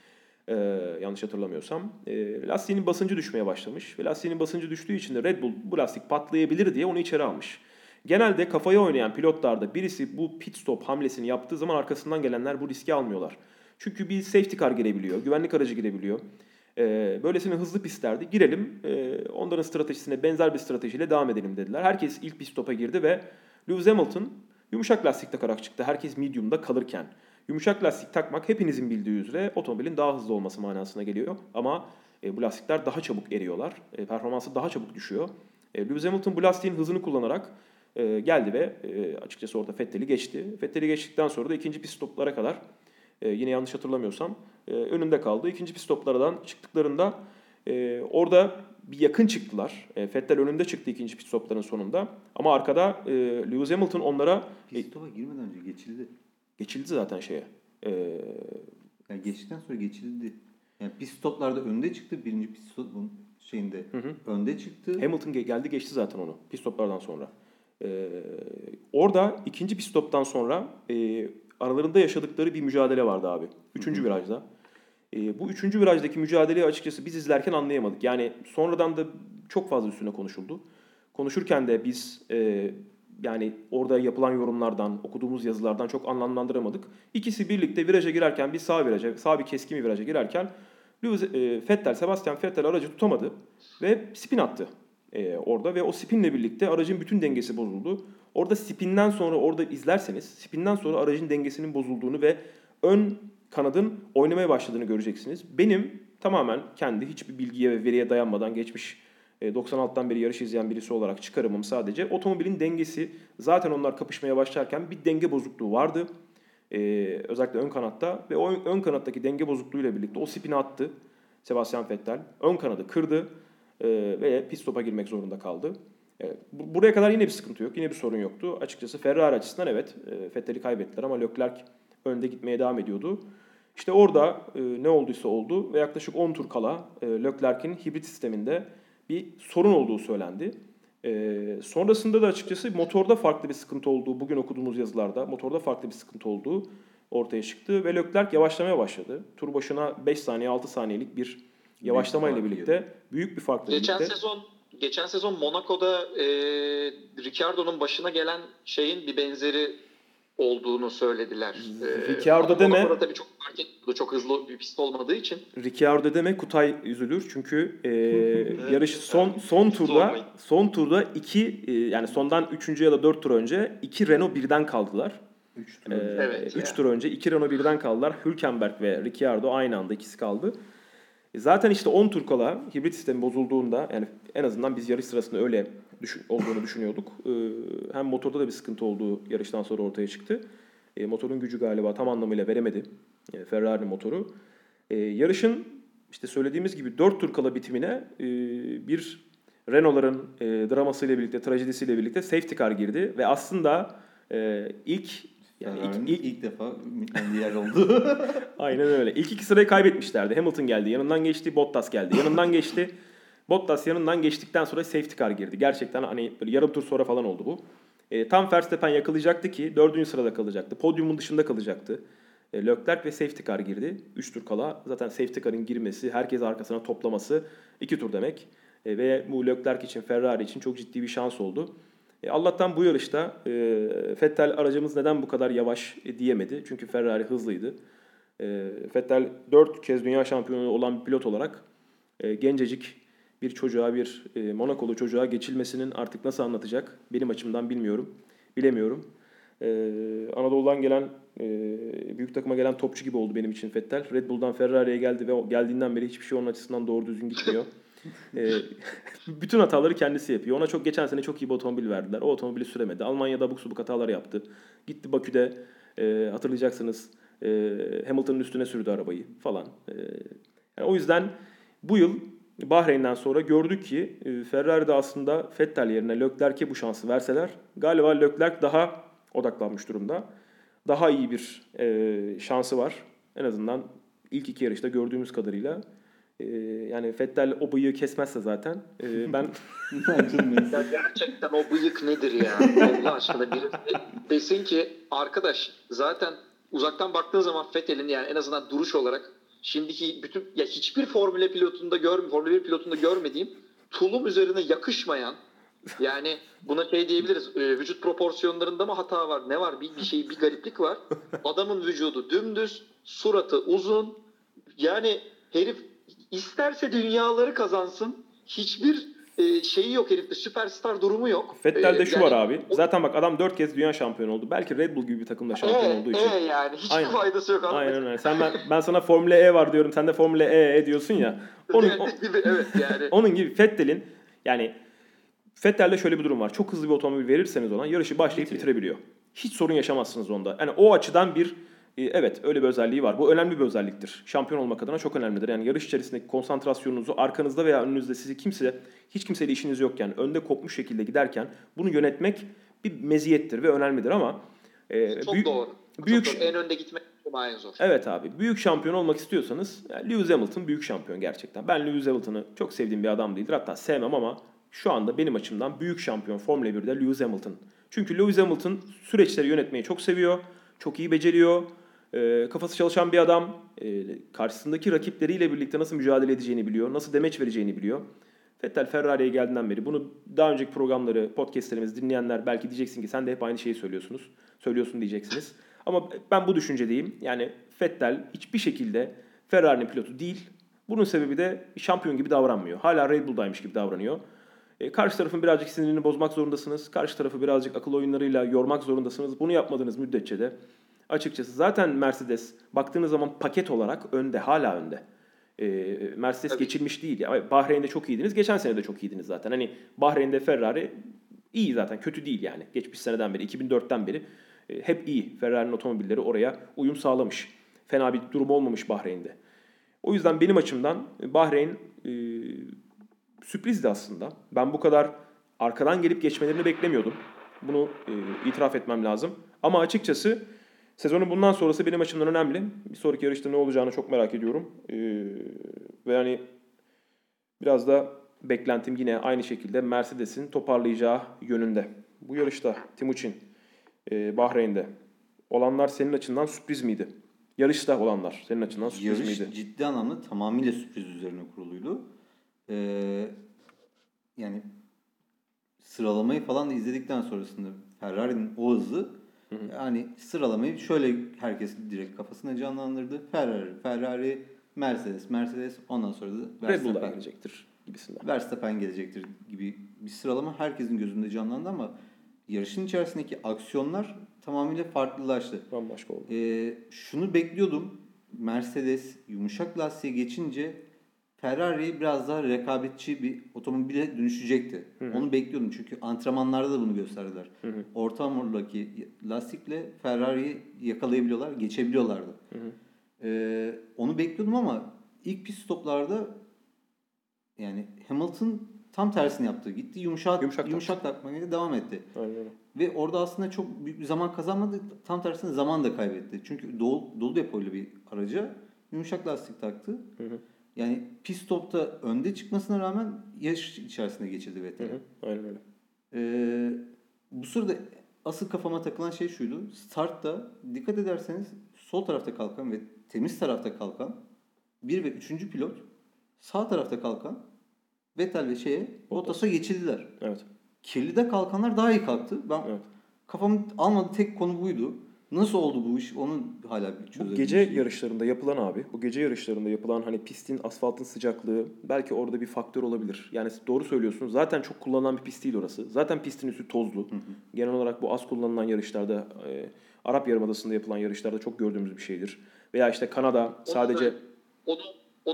Ee, yanlış hatırlamıyorsam. Ee, lastiğinin basıncı düşmeye başlamış. Ve lastiğinin basıncı düştüğü için de Red Bull bu lastik patlayabilir diye onu içeri almış. Genelde kafaya oynayan pilotlarda birisi bu pit stop hamlesini yaptığı zaman arkasından gelenler bu riski almıyorlar. Çünkü bir safety car girebiliyor, güvenlik aracı girebiliyor. Ee, böylesine hızlı pistlerde girelim, e, onların stratejisine benzer bir stratejiyle devam edelim dediler. Herkes ilk pit stopa girdi ve Lewis Hamilton yumuşak lastik takarak çıktı. Herkes medium'da kalırken. Yumuşak lastik takmak hepinizin bildiği üzere otomobilin daha hızlı olması manasına geliyor. Ama e, bu lastikler daha çabuk eriyorlar. E, performansı daha çabuk düşüyor. E, Lewis Hamilton bu lastiğin hızını kullanarak geldi ve açıkçası orada Vettel'i geçti. Vettel'i geçtikten sonra da ikinci pit stoplara kadar e, yine yanlış hatırlamıyorsam e, önünde kaldı. İkinci pit stoplardan çıktıklarında E, orada bir yakın çıktılar. E, Vettel önünde çıktı ikinci pit stopların sonunda. Ama arkada e, Lewis Hamilton onlara Pit stop'a girmeden önce geçildi. geçildi zaten şeye. E, Yani geçtikten sonra geçildi. Yani pit stoplarda önde çıktı. Birinci pit stopun şeyinde önde çıktı. Hamilton ge- geldi geçti zaten onu pit stoplardan sonra. E, orada ikinci pit stoptan sonra e, aralarında yaşadıkları bir mücadele vardı abi. Üçüncü virajda. E, bu üçüncü virajdaki mücadeleyi açıkçası biz izlerken anlayamadık. Yani sonradan da çok fazla üstüne konuşuldu. Konuşurken de biz e, yani orada yapılan yorumlardan, okuduğumuz yazılardan çok anlamlandıramadık. İkisi birlikte viraja girerken bir sağ viraja, sağ bir keskin bir viraja girerken Lewis, e, Vettel, Sebastian Vettel aracı tutamadı ve spin attı e, orada ve o spinle birlikte aracın bütün dengesi bozuldu. Orada spinden sonra orada izlerseniz spinden sonra aracın dengesinin bozulduğunu ve ön kanadın oynamaya başladığını göreceksiniz. Benim tamamen kendi hiçbir bilgiye ve veriye dayanmadan geçmiş e, 96'dan beri yarış izleyen birisi olarak çıkarımım sadece. Otomobilin dengesi zaten onlar kapışmaya başlarken bir denge bozukluğu vardı. E, özellikle ön kanatta ve o ön kanattaki denge bozukluğuyla birlikte o spini attı Sebastian Vettel. Ön kanadı kırdı e, ve pit stop'a girmek zorunda kaldı. E, bu- buraya kadar yine bir sıkıntı yok. Yine bir sorun yoktu. Açıkçası Ferrari açısından evet e, Vettel'i kaybettiler ama Leclerc önde gitmeye devam ediyordu. İşte orada e, ne olduysa oldu ve yaklaşık 10 tur kala e, Leclerc'in hibrit sisteminde bir sorun olduğu söylendi. E, sonrasında da açıkçası motorda farklı bir sıkıntı olduğu, bugün okuduğumuz yazılarda motorda farklı bir sıkıntı olduğu ortaya çıktı ve Leclerc yavaşlamaya başladı. Tur başına 5 saniye 6 saniyelik bir yavaşlamayla fark birlikte büyük bir farkla Geçen birlikte sezon geçen sezon Monaco'da e, Ricciardo'nun başına gelen şeyin bir benzeri olduğunu söylediler. E, Ricciardo ama deme- Monaco'da tabii çok fark etmiyordu. Çok hızlı bir pist olmadığı için. Ricciardo deme Kutay üzülür çünkü e, yarış son son turda son turda iki e, yani sondan 3. ya da 4 tur önce iki Renault birden kaldılar. 3 tur Ee. Evet üç ya. tur önce iki Renault birden kaldılar. Hülkenberg ve Ricciardo aynı anda ikisi kaldı. E, Zaten işte 10 tur kala hibrit sistemi bozulduğunda yani en azından biz yarış sırasında öyle düşün, olduğunu düşünüyorduk. Ee, hem motorda da bir sıkıntı olduğu yarıştan sonra ortaya çıktı. E, motorun gücü galiba tam anlamıyla veremedi e, Ferrari motoru. E, yarışın işte söylediğimiz gibi 4 tur kala bitimine e, bir Renault'ların e, dramasıyla birlikte, trajedisiyle birlikte safety car girdi ve aslında e, ilk yani ilk, ilk, ilk, defa ümitlendiği yer oldu. Aynen öyle. İlk iki sırayı kaybetmişlerdi. Hamilton geldi, yanından geçti, Bottas geldi, yanından geçti. Bottas yanından geçtikten sonra safety car girdi. Gerçekten hani böyle yarım tur sonra falan oldu bu. E, tam Verstappen yakalayacaktı ki dördüncü sırada kalacaktı. Podyumun dışında kalacaktı. E, Leclerc ve safety car girdi. Üç tur kala zaten safety car'ın girmesi, herkes arkasına toplaması iki tur demek. E, ve bu Leclerc için, Ferrari için çok ciddi bir şans oldu. E, Allah'tan bu yarışta e, Vettel aracımız neden bu kadar yavaş e, diyemedi. Çünkü Ferrari hızlıydı. E, Vettel 4 kez dünya şampiyonu olan bir pilot olarak e, gencecik bir çocuğa, bir e, Monakolu çocuğa geçilmesinin artık nasıl anlatacak benim açımdan bilmiyorum, bilemiyorum. E, Anadolu'dan gelen, e, büyük takıma gelen topçu gibi oldu benim için Vettel. Red Bull'dan Ferrari'ye geldi ve geldiğinden beri hiçbir şey onun açısından doğru düzgün gitmiyor. E, bütün hataları kendisi yapıyor. Ona çok geçen sene çok iyi bir otomobil verdiler. O otomobili süremedi. Almanya'da abuk subuk hatalar yaptı. Gitti Bakü'de e, hatırlayacaksınız e, Hamilton'ın üstüne sürdü arabayı falan. E, yani o yüzden bu yıl Bahreyn'den sonra gördük ki e, Ferrari'de aslında Vettel yerine Leclerc'e bu şansı verseler galiba Leclerc daha odaklanmış durumda. Daha iyi bir e, şansı var. En azından ilk iki yarışta gördüğümüz kadarıyla. E, yani Vettel o bıyığı kesmezse zaten e, ben. Ya gerçekten o bıyık nedir ya? Allah aşkına biri desin ki arkadaş zaten uzaktan baktığın zaman Fethel'in yani en azından duruş olarak şimdiki bütün ya hiçbir Formula pilotunda gör Formula 1 pilotunda görmediğim tulum üzerine yakışmayan yani buna şey diyebiliriz e, vücut proporsiyonlarında mı hata var ne var bir, bir şey bir gariplik var adamın vücudu dümdüz suratı uzun yani herif isterse dünyaları kazansın hiçbir e, şeyi yok herifte süperstar durumu yok. Vettel'de E, şu yani var abi. Zaten bak adam 4 kez dünya şampiyonu oldu. Belki Red Bull gibi bir takımda şampiyon e, olduğu için. e yani hiçbir Aynen. faydası yok. anladın mı? Aynen öyle. Sen ben, ben sana Formula E var diyorum. Sen de Formula E, e diyorsun ya. Onun, gibi evet yani. onun gibi Vettel'in yani Vettel'de şöyle bir durum var. Çok hızlı bir otomobil verirseniz ona yarışı başlayıp bitirebiliyor. Hiç sorun yaşamazsınız onda. Yani o açıdan bir E, evet öyle bir özelliği var. Bu önemli bir özelliktir. Şampiyon olmak adına çok önemlidir. Yani yarış içerisindeki konsantrasyonunuzu arkanızda veya önünüzde sizi kimse hiç kimseyle işiniz yokken önde kopmuş şekilde giderken bunu yönetmek bir meziyettir ve önemlidir ama e, çok büyük, doğru. Büyük çok doğru. en önde gitmek en zor. Evet abi. Büyük şampiyon olmak istiyorsanız yani Lewis Hamilton büyük şampiyon gerçekten. Ben Lewis Hamilton'ı çok sevdiğim bir adam değildir. Hatta sevmem ama şu anda benim açımdan büyük şampiyon Formula 1'de Lewis Hamilton. Çünkü Lewis Hamilton süreçleri yönetmeyi çok seviyor. Çok iyi beceriyor. E, kafası çalışan bir adam. E, karşısındaki rakipleriyle birlikte nasıl mücadele edeceğini biliyor. Nasıl demeç vereceğini biliyor. Vettel Ferrari'ye geldiğinden beri bunu daha önceki programları, podcastlerimizi dinleyenler belki diyeceksin ki sen de hep aynı şeyi söylüyorsunuz. Söylüyorsun diyeceksiniz. Ama ben bu düşüncedeyim. Yani Vettel hiçbir şekilde Ferrari'nin pilotu değil. Bunun sebebi de şampiyon gibi davranmıyor. Hala Red Bull'daymış gibi davranıyor. E, karşı tarafın birazcık sinirini bozmak zorundasınız. Karşı tarafı birazcık akıl oyunlarıyla yormak zorundasınız. Bunu yapmadığınız müddetçe de açıkçası zaten Mercedes baktığınız zaman paket olarak önde, hala önde. E, Mercedes Tabii. geçilmiş değil. Yani Bahreyn'de çok iyiydiniz. Geçen sene de çok iyiydiniz zaten. Hani Bahreyn'de Ferrari iyi zaten. Kötü değil yani. Geçmiş seneden beri, 2004'ten beri e, hep iyi. Ferrari'nin otomobilleri oraya uyum sağlamış. Fena bir durum olmamış Bahreyn'de. O yüzden benim açımdan Bahreyn e, sürprizdi aslında. Ben bu kadar arkadan gelip geçmelerini beklemiyordum. Bunu e, itiraf etmem lazım. Ama açıkçası sezonun bundan sonrası benim açımdan önemli. Bir sonraki yarışta ne olacağını çok merak ediyorum. E, ve yani biraz da beklentim yine aynı şekilde Mercedes'in toparlayacağı yönünde. Bu yarışta Timuçin e, Bahreyn'de olanlar senin açından sürpriz miydi? Yarışta olanlar senin açından sürpriz Yarış miydi? ciddi anlamda tamamıyla sürpriz üzerine kuruluydu. Ee, yani sıralamayı falan da izledikten sonrasında Ferrari'nin o hızı hı hı. yani sıralamayı şöyle herkes direkt kafasına canlandırdı. Ferrari, Ferrari, Mercedes, Mercedes ondan sonra da Verstappen. Red Bull'da gelecektir gibisinden. Verstappen gelecektir gibi bir sıralama herkesin gözünde canlandı ama yarışın içerisindeki aksiyonlar tamamıyla farklılaştı. Bambaşka oldu. Ee, şunu bekliyordum. Mercedes yumuşak lastiğe geçince Ferrari biraz daha rekabetçi bir otomobile dönüşecekti. Hı hı. Onu bekliyordum çünkü antrenmanlarda da bunu gösterdiler. Hı hı. Orta hamurdaki lastikle Ferrari'yi yakalayabiliyorlar, geçebiliyorlardı. Hı hı. Ee, onu bekliyordum ama ilk pit stoplarda yani Hamilton tam tersini yaptı. Gitti yumuşak yumuşak, yumuşak takmaya devam etti. Aynen. Ve orada aslında çok büyük bir zaman kazanmadı. Tam tersine zaman da kaybetti. Çünkü dolu, dolu depoyla bir araca yumuşak lastik taktı. Hı hı. Yani pit stopta önde çıkmasına rağmen yarış içerisinde geçirdi Vettel'i. Aynen öyle. Ee, bu sırada asıl kafama takılan şey şuydu. Startta dikkat ederseniz sol tarafta kalkan ve temiz tarafta kalkan bir ve üçüncü pilot sağ tarafta kalkan Vettel ve şeye Bottas'a geçildiler. Evet. Kirli'de kalkanlar daha iyi kalktı. Ben evet. kafamın almadığı tek konu buydu. Nasıl oldu bu iş? Onu hala bir çözemedim. Bu gece yarışlarında yapılan abi, bu gece yarışlarında yapılan hani pistin, asfaltın sıcaklığı belki orada bir faktör olabilir. Yani doğru söylüyorsun. Zaten çok kullanılan bir pist değil orası. Zaten pistin üstü tozlu. Hı hı. Genel olarak bu az kullanılan yarışlarda, e, Arap Yarımadası'nda yapılan yarışlarda çok gördüğümüz bir şeydir. Veya işte Kanada sadece... Onu, onu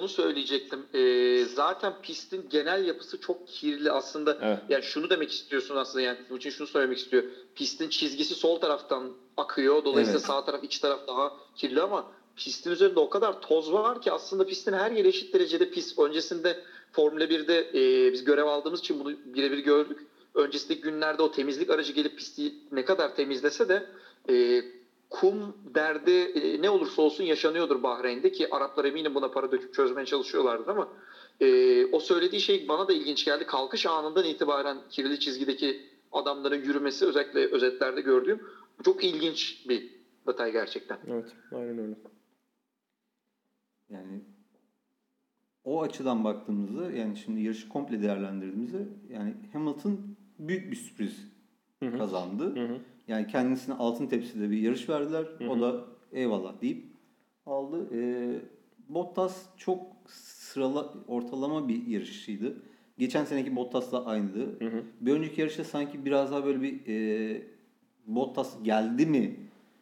söyleyecektim. Ee, zaten pistin genel yapısı çok kirli aslında. Evet. Yani şunu demek istiyorsun aslında yani bu için şunu söylemek istiyor. Pistin çizgisi sol taraftan akıyor. Dolayısıyla evet. sağ taraf iç taraf daha kirli ama pistin üzerinde o kadar toz var ki aslında pistin her yeri eşit derecede pis. Öncesinde Formula 1'de e, biz görev aldığımız için bunu birebir gördük. Öncesindeki günlerde o temizlik aracı gelip pisti ne kadar temizlese de e, kum derdi e, ne olursa olsun yaşanıyordur Bahreyn'de ki Araplar eminim buna para döküp çözmeye çalışıyorlardır ama e, o söylediği şey bana da ilginç geldi. Kalkış anından itibaren kirli çizgideki adamların yürümesi özellikle özetlerde gördüğüm çok ilginç bir detay gerçekten. Evet aynen öyle. Yani o açıdan baktığımızda yani şimdi yarışı komple değerlendirdiğimizde yani Hamilton büyük bir sürpriz Hı-hı. kazandı. Hı-hı. Yani kendisine altın tepside bir yarış verdiler. Hı-hı. O da eyvallah deyip aldı. Ee, Bottas çok sırala ortalama bir yarışçıydı. Geçen seneki Bottas'la aynıydı. Hı hı. Bir önceki yarışta sanki biraz daha böyle bir e, Bottas geldi mi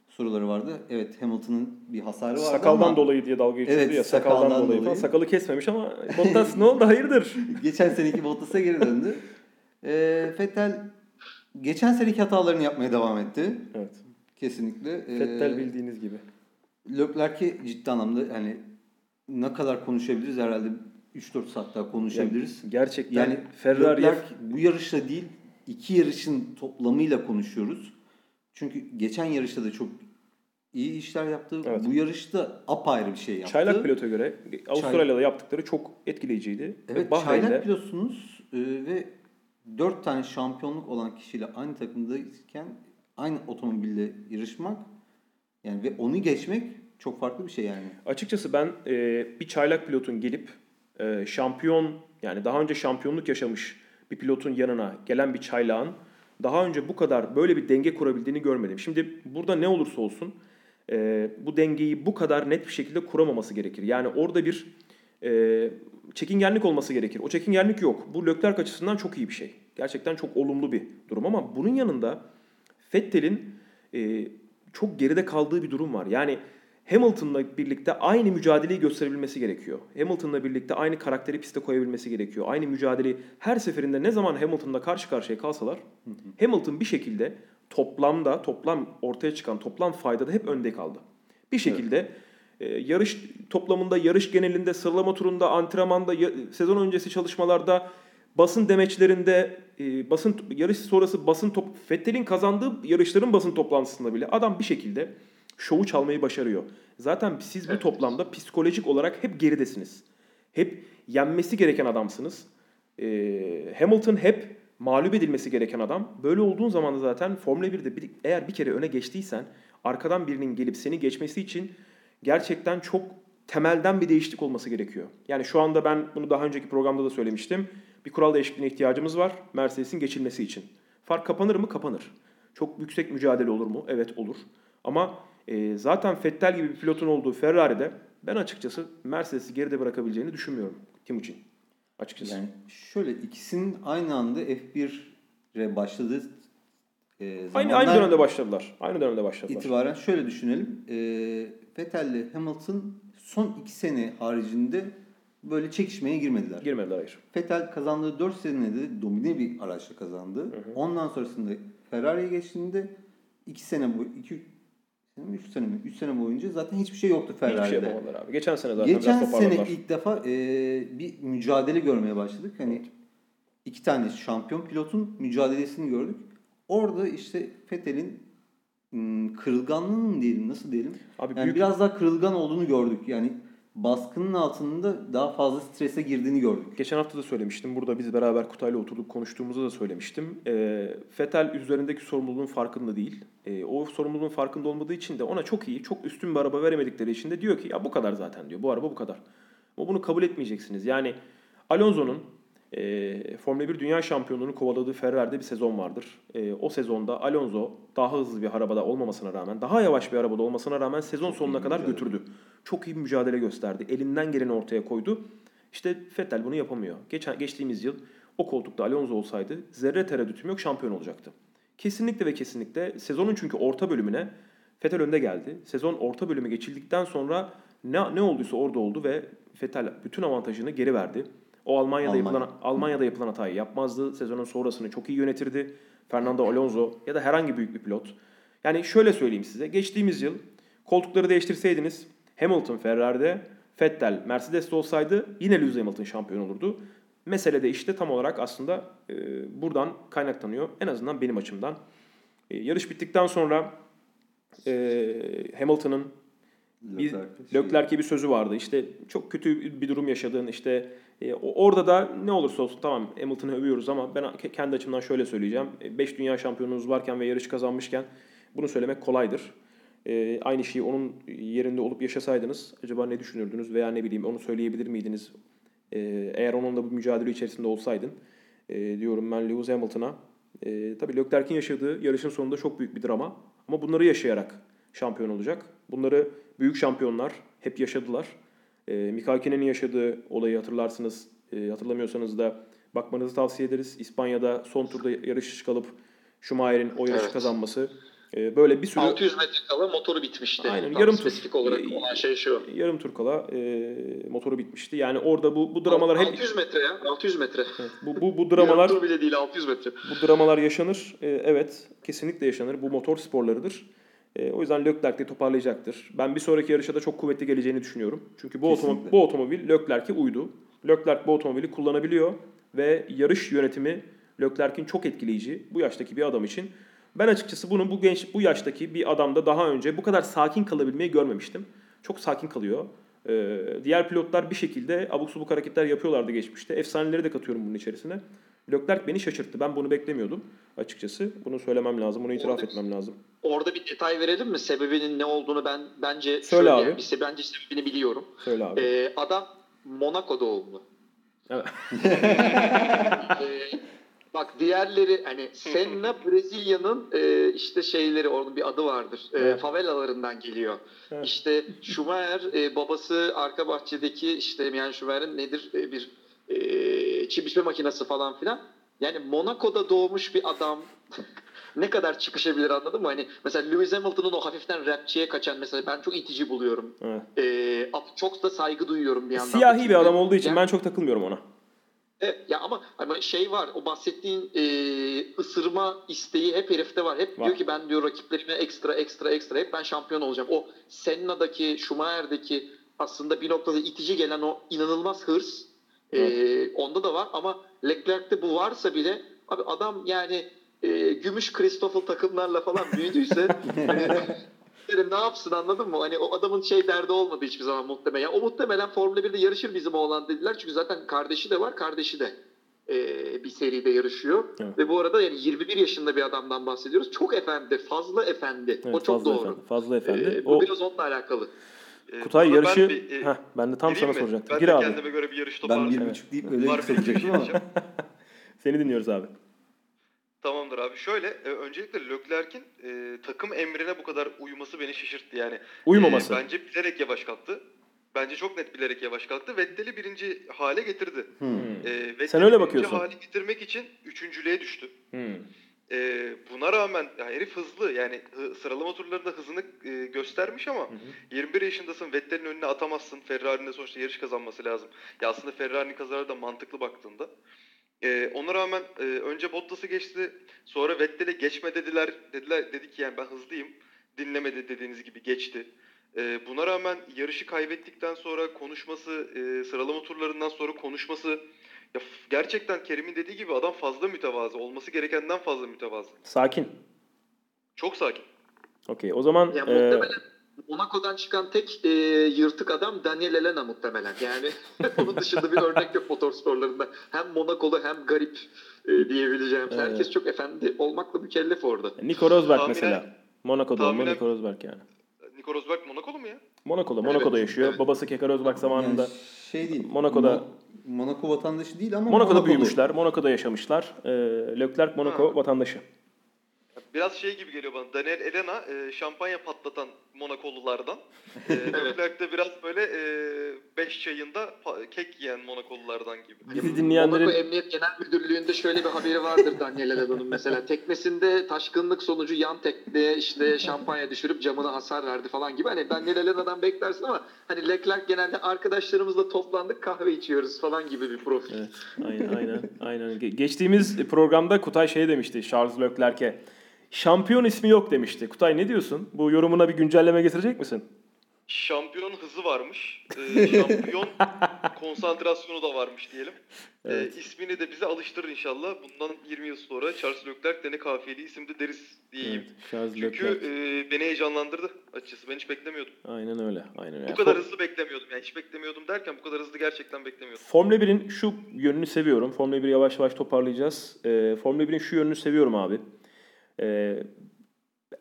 soruları vardı. Evet Hamilton'ın bir hasarı vardı Sakaldan ama, dolayı diye dalga geçildi evet, ya. Sakaldan, sakaldan dolayı, dolayı. Sakalı kesmemiş ama Bottas ne oldu hayırdır? Geçen seneki Bottas'a geri döndü. E, Vettel geçen seneki hatalarını yapmaya devam etti. Evet. Kesinlikle. Vettel ee, bildiğiniz gibi. Leclerc'i ciddi anlamda hani ne kadar konuşabiliriz herhalde 3-4 saat daha konuşabiliriz. Yani gerçekten Yani Ferrari Leclerc bu yarışla değil iki yarışın toplamıyla konuşuyoruz. Çünkü geçen yarışta da çok iyi işler yaptı. Evet. Bu yarışta apayrı bir şey yaptı. Çaylak pilota göre Avustralya'da yaptıkları çok etkileyiciydi. Evet Bahreyn'de çaylak pilotsunuz e, ve 4 tane şampiyonluk olan kişiyle aynı takımdayken aynı otomobille yarışmak yani ve onu geçmek çok farklı bir şey yani. Açıkçası ben e, bir çaylak pilotun gelip e, şampiyon yani daha önce şampiyonluk yaşamış bir pilotun yanına gelen bir çaylağın daha önce bu kadar böyle bir denge kurabildiğini görmedim. Şimdi burada ne olursa olsun e, bu dengeyi bu kadar net bir şekilde kuramaması gerekir. Yani orada bir e, çekingenlik olması gerekir. O çekingenlik yok. Bu Leclerc açısından çok iyi bir şey. Gerçekten çok olumlu bir durum ama bunun yanında Vettel'in e, çok geride kaldığı bir durum var. Yani Hamilton'la birlikte aynı mücadeleyi gösterebilmesi gerekiyor. Hamilton'la birlikte aynı karakteri piste koyabilmesi gerekiyor. Aynı mücadeleyi her seferinde ne zaman Hamilton'la karşı karşıya kalsalar Hamilton bir şekilde toplamda, toplam ortaya çıkan toplam faydada hep önde kaldı. Bir şekilde e, yarış toplamında, yarış genelinde, sıralama turunda, antrenmanda, sezon öncesi çalışmalarda, basın demeçlerinde, e, basın yarış sonrası basın top Vettel'in kazandığı yarışların basın toplantısında bile adam bir şekilde şovu çalmayı başarıyor. Zaten siz bu toplamda psikolojik olarak hep geridesiniz. Hep yenmesi gereken adamsınız. E, Hamilton hep mağlup edilmesi gereken adam. Böyle olduğun zaman da zaten Formula 1'de bir, eğer bir kere öne geçtiysen arkadan birinin gelip seni geçmesi için gerçekten çok temelden bir değişiklik olması gerekiyor. Yani şu anda ben bunu daha önceki programda da söylemiştim. Bir kural değişikliğine ihtiyacımız var Mercedes'in geçilmesi için. Fark kapanır mı? Kapanır. Çok yüksek mücadele olur mu? Evet olur. Ama e, zaten Vettel gibi bir pilotun olduğu Ferrari'de ben açıkçası Mercedes'i geride bırakabileceğini düşünmüyorum Timuçin. Açıkçası. Yani şöyle ikisinin aynı anda F1'e başladığı e, aynı aynı dönemde başladılar. Aynı dönemde başladılar. itibaren şöyle düşünelim. E, Vettel ile Hamilton son iki sene haricinde böyle çekişmeye girmediler. Girmediler hayır. Vettel kazandığı 4 senede domine bir araçla kazandı. Ondan sonrasında Ferrari'ye geçtiğinde 2 sene bu 2 sene mi 3 sene mi 3 sene boyunca zaten hiçbir şey yoktu Hiçbir şey Ferrari'de. yapamadılar abi. Geçen sene zaten Geçen biraz sene ilk defa e, bir mücadele görmeye başladık. Hani iki tane şampiyon pilotun mücadelesini gördük. Orada işte Vettel'in hmm, kırılganlığı mı diyelim nasıl diyelim? Abi Yani büyük biraz daha kırılgan olduğunu gördük. Yani baskının altında daha fazla strese girdiğini gördük. Geçen hafta da söylemiştim. Burada biz beraber Kutay'la oturduk konuştuğumuzda da söylemiştim. E, Fetel üzerindeki sorumluluğun farkında değil. E, o sorumluluğun farkında olmadığı için de ona çok iyi, çok üstün bir araba veremedikleri için de diyor ki ya bu kadar zaten diyor. Bu araba bu kadar. Ama bunu kabul etmeyeceksiniz. Yani Alonso'nun e, Formula 1 Dünya Şampiyonluğunu kovaladığı Ferrari'de bir sezon vardır. E, o sezonda Alonso daha hızlı bir arabada olmamasına rağmen, daha yavaş bir arabada olmasına rağmen sezon sonuna iyi kadar mücadele. götürdü. Çok iyi bir mücadele gösterdi. Elinden geleni ortaya koydu. İşte Vettel bunu yapamıyor. Geçen geçtiğimiz yıl o koltukta Alonso olsaydı zerre tereddütüm yok şampiyon olacaktı. Kesinlikle ve kesinlikle sezonun çünkü orta bölümüne Vettel önde geldi. Sezon orta bölümü geçildikten sonra ne, ne olduysa orada oldu ve Vettel bütün avantajını geri verdi. O Almanya'da Almanya. yapılan Almanya'da yapılan hatayı yapmazdı. Sezonun sonrasını çok iyi yönetirdi. Fernando Alonso ya da herhangi büyük bir pilot. Yani şöyle söyleyeyim size. Geçtiğimiz yıl koltukları değiştirseydiniz Hamilton Ferrari'de, Vettel Mercedes'te olsaydı yine Lewis Hamilton şampiyon olurdu. Mesele de işte tam olarak aslında e, buradan kaynaklanıyor. En azından benim açımdan. E, yarış bittikten sonra e, Hamilton'ın bir Leclerc'e şey- Leclerc'e bir sözü vardı. İşte çok kötü bir durum yaşadığın işte e, orada da ne olursa olsun tamam Hamilton'ı övüyoruz ama ben ke- kendi açımdan şöyle söyleyeceğim. 5 dünya şampiyonunuz varken ve yarış kazanmışken bunu söylemek kolaydır. E, aynı şeyi onun yerinde olup yaşasaydınız acaba ne düşünürdünüz veya ne bileyim onu söyleyebilir miydiniz? E, eğer onunla bu mücadele içerisinde olsaydın e, diyorum ben Lewis Hamilton'a. E, tabii Leclerc'in yaşadığı yarışın sonunda çok büyük bir drama ama bunları yaşayarak şampiyon olacak. Bunları büyük şampiyonlar hep yaşadılar. E, Mika Hakkinen'in yaşadığı olayı hatırlarsınız. E, hatırlamıyorsanız da bakmanızı tavsiye ederiz. İspanya'da son turda yarış kalıp Schumacher'in o yarışı Evet. kazanması. E, böyle bir sürü 600 metre kala motoru bitmişti. Aynen, Tam yarım tur. Spesifik olarak olan şey şu. yarım tur kala e, motoru bitmişti. Yani orada bu bu dramalar hep 600 metre ya. 600 metre. Evet, bu bu bu dramalar Yarım tur bile değil 600 metre. bu dramalar yaşanır. E, evet, kesinlikle yaşanır. Bu motor sporlarıdır. E, o yüzden Leclerc de toparlayacaktır. Ben bir sonraki yarışa da çok kuvvetli geleceğini düşünüyorum. Çünkü bu, Kesinlikle. otomobil, bu otomobil Leclerc'e uydu. Leclerc bu otomobili kullanabiliyor ve yarış yönetimi Leclerc'in çok etkileyici bu yaştaki bir adam için. Ben açıkçası bunu bu genç bu yaştaki bir adamda daha önce bu kadar sakin kalabilmeyi görmemiştim. Çok sakin kalıyor. Ee, diğer pilotlar bir şekilde abuk subuk hareketler yapıyorlardı geçmişte. Efsaneleri de katıyorum bunun içerisine. Leclerc beni şaşırttı. Ben bunu beklemiyordum açıkçası. Bunu söylemem lazım, bunu itiraf Orada- etmem lazım. Orada bir detay verelim mi? Sebebinin ne olduğunu ben bence Söyle şöyle, abi. Bir, bence sebebini biliyorum. Söyle abi. Ee, adam Monaco doğumlu. Evet. Ee, bak diğerleri hani Senna Brezilya'nın e, işte şeyleri onun bir adı vardır. E, Evet. favelalarından geliyor. Evet. İşte Schumacher e, babası arka bahçedeki işte yani Schumacher'in nedir e, bir e, çim biçme makinesi falan filan. Yani Monaco'da doğmuş bir adam ne kadar çıkışabilir anladın mı? Hani mesela Lewis Hamilton'ın o hafiften rapçiye kaçan mesela ben çok itici buluyorum. Evet. E, çok da saygı duyuyorum bir yandan. da. Siyahi bir adam olduğu için yani- ben çok takılmıyorum ona. Evet, ya ama ama şey var o bahsettiğin e, ısırma isteği hep herifte var. Hep Var. diyor ki ben diyor rakiplerime ekstra ekstra ekstra hep ben şampiyon olacağım. O Senna'daki, Schumacher'deki aslında bir noktada itici gelen o inanılmaz hırs e, onda da var ama Leclerc'te bu varsa bile abi adam yani e, gümüş Christoffel takımlarla falan büyüdüyse hani, yani ne yapsın anladın mı? Hani o adamın şey derdi olmadı hiçbir zaman muhtemelen. O muhtemelen Formula 1'de yarışır bizim oğlan dediler. Çünkü zaten kardeşi de var. Kardeşi de e, bir seride yarışıyor. Evet. Ve bu arada yani 21 yaşında bir adamdan bahsediyoruz. Çok efendi. Fazla efendi. Evet, o çok fazla doğru. Efendi, fazla efendi. E, bu o biraz onunla alakalı. Ee, Kutay burada yarışı... Ben, bir, e, Heh, ben de tam sana mi? soracaktım. Ben Gir de abi. kendime göre bir yarış Ben toparladım. bir Evet. buçuk deyip öyle yükselecektim ama. diyeceğim. Seni dinliyoruz abi. Tamamdır abi. Şöyle e, öncelikle Leclerc'in e, takım emrine bu kadar uyuması beni şaşırttı. Yani Uyumaması. e, bence bilerek yavaş kalktı. Bence çok net bilerek yavaş kalktı. Vettel'i birinci hale getirdi. Hmm. E, Vettel'i Sen öyle birinci bakıyorsun. hale getirmek için üçüncülüğe düştü. Hmm. E, buna rağmen ya herif hızlı. Yani hı- sıralama turlarında hızını e, göstermiş ama Hı hı. 21 yaşındasın. Vettel'in önüne atamazsın. Ferrari'nin de sonuçta yarış kazanması lazım. Ya aslında Ferrari'nin kazanları da mantıklı baktığında. Ee, ona rağmen e, önce Bottas'ı geçti. Sonra Vettel'e geçme dediler. Dediler dedi ki yani ben hızlıyım. Dinlemedi dediğiniz gibi geçti. Ee, buna rağmen yarışı kaybettikten sonra konuşması, e, sıralama turlarından sonra konuşması ya gerçekten Kerim'in dediği gibi adam fazla mütevazı. Olması gerekenden fazla mütevazı. Sakin. Çok sakin. Okey. O zaman Ya e, muhtemelen Monaco'dan çıkan tek e, yırtık adam Daniel Elena muhtemelen. Yani onun dışında bir örnek yok motorsporlarında. Hem Monakolu hem garip e, diyebileceğim. Evet. Herkes çok efendi olmakla mükellef orada. Nico Rosberg Tahminen- mesela. Monaco'da tahminen- Nico Rosberg yani. Nico Rosberg Monakolu mu ya? Monaco'da, Evet, Monaco'da yaşıyor. evet. Babası Keke Rosberg zamanında. Şey değil. Monaco'da- Mo- Monaco vatandaşı değil ama Monaco'da Monakolu. büyümüşler, Monaco'da yaşamışlar. E, Leclerc Monaco Ha. vatandaşı. Biraz şey gibi geliyor bana. Daniel Elena e, şampanya patlatan Monakolulardan. E, Leclerc de biraz böyle 5 çayında pa- kek yiyen Monakolulardan gibi. Bizi dinleyenlerin Monaco Emniyet Genel Müdürlüğü'nde şöyle bir haberi vardır Daniel Elena'nın mesela. Teknesinde taşkınlık sonucu yan tekneye işte şampanya düşürüp camına hasar verdi falan gibi. Hani Daniel Elena'dan beklersin ama hani Leclerc genelde arkadaşlarımızla toplandık kahve içiyoruz falan gibi bir profil. Evet, aynen, aynen, aynen. Ge- Geçtiğimiz programda Kutay şey demişti Charles Leclerc'e. Şampiyon ismi yok demişti. Kutay ne diyorsun? Bu yorumuna bir güncelleme getirecek misin? Şampiyon hızı varmış. E, şampiyon konsantrasyonu da varmış diyelim. Evet. E, ismini de bize alıştırır inşallah. Bundan 20 yıl sonra Charles Leclerc de ne kafiyeli isimde deriz diyeyim. Evet, Charles Çünkü Leclerc. e, beni heyecanlandırdı açıkçası. Ben hiç beklemiyordum. Aynen öyle. Aynen öyle. Bu kadar hızlı beklemiyordum. Yani hiç beklemiyordum derken bu kadar hızlı gerçekten beklemiyordum. Formula 1'in şu yönünü seviyorum. Formula 1'i yavaş yavaş toparlayacağız. Ee, Formula 1'in şu yönünü seviyorum abi. Ee,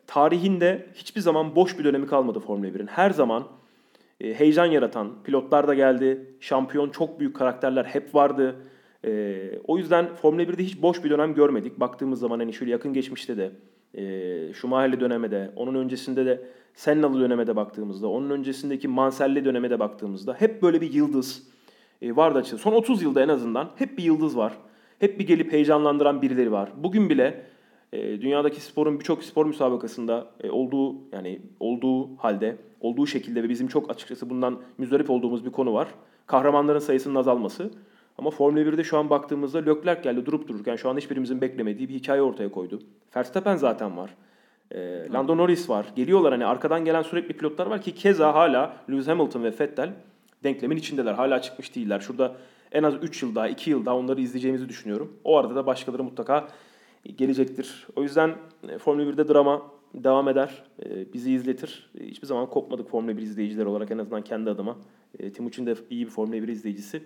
tarihinde hiçbir zaman boş bir dönemi kalmadı Formula 1'in. Her zaman e, heyecan yaratan pilotlar da geldi. Şampiyon çok büyük karakterler hep vardı. Ee, o yüzden Formula 1'de hiç boş bir dönem görmedik. Baktığımız zaman hani şöyle yakın geçmişte de e, Schumacher'li döneme de, onun öncesinde de Senna'lı döneme de baktığımızda, onun öncesindeki Mansell'li döneme de baktığımızda hep böyle bir yıldız e, vardı açıkçası. Son 30 yılda en azından hep bir yıldız var. Hep bir gelip heyecanlandıran birileri var. Bugün bile e, dünyadaki sporun birçok spor müsabakasında e, olduğu yani olduğu halde, olduğu şekilde ve bizim çok açıkçası bundan müzdarip olduğumuz bir konu var. Kahramanların sayısının azalması. Ama Formula 1'de şu an baktığımızda Leclerc geldi durup dururken şu an hiçbirimizin beklemediği bir hikaye ortaya koydu. Verstappen zaten var. E, Lando Norris var. Geliyorlar hani arkadan gelen sürekli pilotlar var ki keza hala Lewis Hamilton ve Vettel denklemin içindeler. Hala çıkmış değiller. Şurada en az 3 yıl daha, 2 yıl daha onları izleyeceğimizi düşünüyorum. O arada da başkaları mutlaka gelecektir. O yüzden e, Formula 1'de drama devam eder. E, bizi izletir. E, hiçbir zaman kopmadık Formula 1 izleyiciler olarak en azından kendi adıma. Timuçin de iyi bir Formula 1 izleyicisi.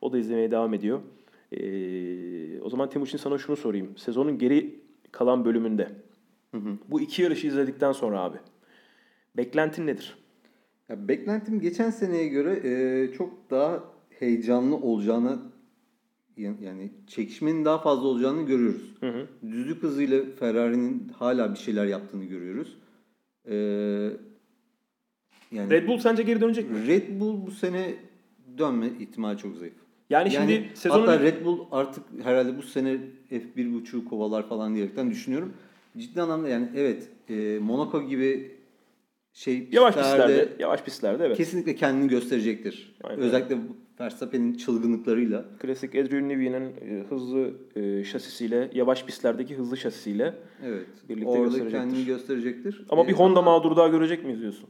O da izlemeye devam ediyor. o zaman Timuçin sana şunu sorayım. Sezonun geri kalan bölümünde bu iki yarışı izledikten sonra abi beklentin nedir? Ya beklentim geçen seneye göre e, çok daha heyecanlı olacağını yani çekişmenin daha fazla olacağını görüyoruz. Hı hı. Düzlük hızıyla Ferrari'nin hala bir şeyler yaptığını görüyoruz. Ee, yani Red Bull sence geri dönecek mi? Red Bull bu sene dönme ihtimali çok zayıf. Yani, yani şimdi sezonun... Hatta Red Bull artık herhalde bu sene F1.5'u kovalar falan diyerekten düşünüyorum. Ciddi anlamda yani evet e, Monaco gibi şey yavaş pistlerde, yavaş pistlerde evet. Kesinlikle kendini gösterecektir. Aynen. Özellikle Verstappen'in çılgınlıklarıyla. Klasik Adrian Newey'nin e, hızlı e, şasisiyle, yavaş pistlerdeki hızlı şasisiyle evet. birlikte Orada gösterecektir. kendini gösterecektir. Ama ee, bir Honda mağduru daha görecek miyiz diyorsun?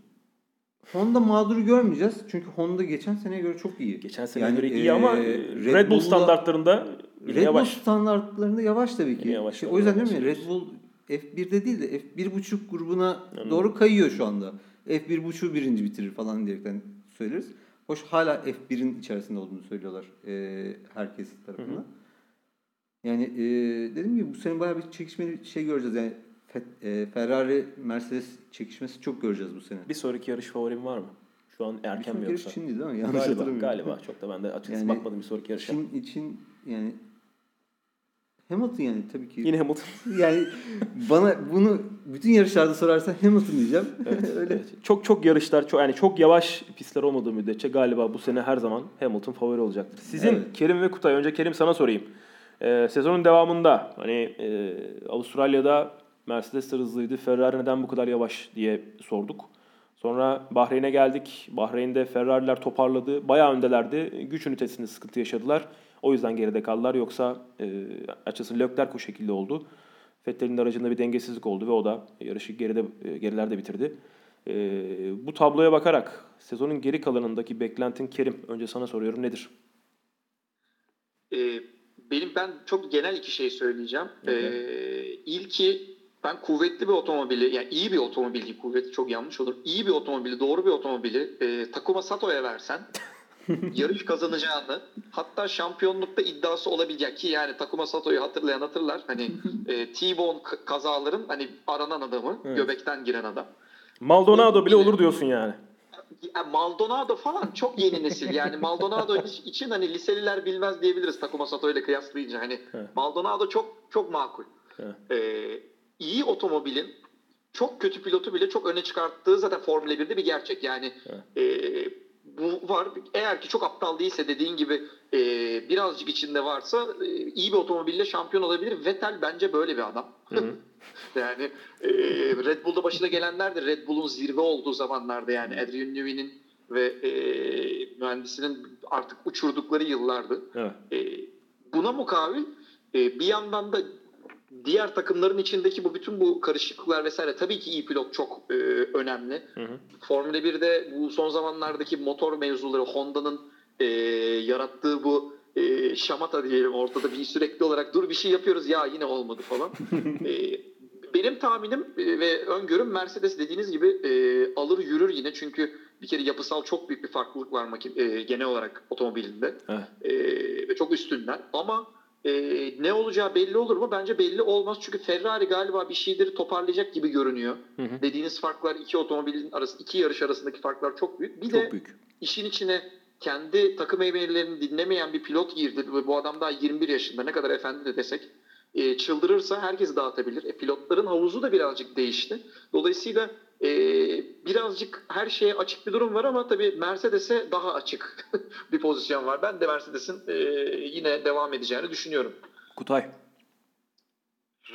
Honda mağduru görmeyeceğiz. Çünkü Honda geçen seneye göre çok iyi. Geçen seneye yani, göre iyi e, ama Red, Red Bull standartlarında Red yavaş. Bull standartlarında yavaş tabii ki. Yavaş şey, o yüzden değil mi? Red Bull F1'de değil de F1.5 grubuna Anladım. doğru kayıyor şu anda. F1.5'u birinci bitirir falan diyerekten söyleriz. Hoş hala F1'in içerisinde olduğunu söylüyorlar e, herkes tarafından. Hı hı. Yani e, dediğim gibi bu sene bayağı bir çekişmeli şey göreceğiz. Yani e, Ferrari Mercedes çekişmesi çok göreceğiz bu sene. Bir sonraki yarış favorim var mı? Şu an erken mi yoksa? yarış Çin'di değil mi? Yanlış galiba, galiba. Çok da ben de açıkçası yani, bakmadım bir sonraki yarışa. Çin için yani Hamilton yani tabii ki. Yine Hamilton. yani bana bunu bütün yarışlarda sorarsan Hamilton diyeceğim. Evet, Öyle. Evet. Çok çok yarışlar çok yani çok yavaş pistler olmadığı müddetçe galiba bu sene her zaman Hamilton favori olacaktır. Sizin evet. Kerim ve Kutay önce Kerim sana sorayım. Ee, sezonun devamında hani e, Avustralya'da Mercedes hızlıydı. Ferrari neden bu kadar yavaş diye sorduk. Sonra Bahreyn'e geldik. Bahreyn'de Ferrari'ler toparladı. Bayağı öndelerdi. Güç ünitesinde sıkıntı yaşadılar. O yüzden geride kaldılar. Yoksa e, açıkçası Leclerc o şekilde oldu. Vettel'in aracında bir dengesizlik oldu ve o da yarışı geride e, gerilerde bitirdi. E, bu tabloya bakarak sezonun geri kalanındaki beklentin Kerim önce sana soruyorum nedir? Ee, benim ben çok genel iki şey söyleyeceğim. Okay. Ee, ilki ben kuvvetli bir otomobili yani iyi bir otomobil değil kuvvetli çok yanlış olur. İyi bir otomobili doğru bir otomobili e, Takuma Sato'ya versen yarış kazanacağını hatta şampiyonlukta iddiası olabilecek ki yani Takuma Sato'yu hatırlayan hatırlar. Hani e, T-Bone kazaların hani aranan adamı, evet. göbekten giren adam. Maldonado bile olur diyorsun yani. Maldonado falan çok yeni nesil. Yani Maldonado için hani liseliler bilmez diyebiliriz Takuma Sato ile kıyaslayınca. Hani evet. Maldonado çok çok makul. Evet. Ee, iyi otomobilin çok kötü pilotu bile çok öne çıkarttığı zaten Formula 1'de bir gerçek. Yani evet. e, bu var. Eğer ki çok aptal değilse dediğin gibi e, birazcık içinde varsa e, iyi bir otomobille şampiyon olabilir. Vettel bence böyle bir adam. yani e, Red Bull'da başına gelenler de Red Bull'un zirve olduğu zamanlarda yani Adrian Newey'nin ve e, mühendisinin artık uçurdukları yıllardı. Evet. E, buna mukabil e, bir yandan da diğer takımların içindeki bu bütün bu karışıklıklar vesaire tabii ki iyi pilot çok e, önemli. Hı hı. Formula 1'de bu son zamanlardaki motor mevzuları Honda'nın e, yarattığı bu e, şamata diyelim ortada bir sürekli olarak dur bir şey yapıyoruz ya yine olmadı falan. e, benim tahminim e, ve öngörüm Mercedes dediğiniz gibi e, alır yürür yine çünkü bir kere yapısal çok büyük bir farklılık var makine, e, genel olarak otomobilinde e, ve çok üstünler ama e, ne olacağı belli olur mu? Bence belli olmaz. Çünkü Ferrari galiba bir şeyleri toparlayacak gibi görünüyor. Hı hı. Dediğiniz farklar iki otomobilin arası, iki yarış arasındaki farklar çok büyük. Bir çok de büyük. işin içine kendi takım emeğlerini dinlemeyen bir pilot girdi bu adam daha 21 yaşında. Ne kadar efendi de desek e, çıldırırsa herkesi dağıtabilir. E, pilotların havuzu da birazcık değişti. Dolayısıyla e, birazcık her şeye açık bir durum var ama tabii Mercedes'e daha açık bir pozisyon var. Ben de Mercedes'in e, yine devam edeceğini düşünüyorum. Kutay.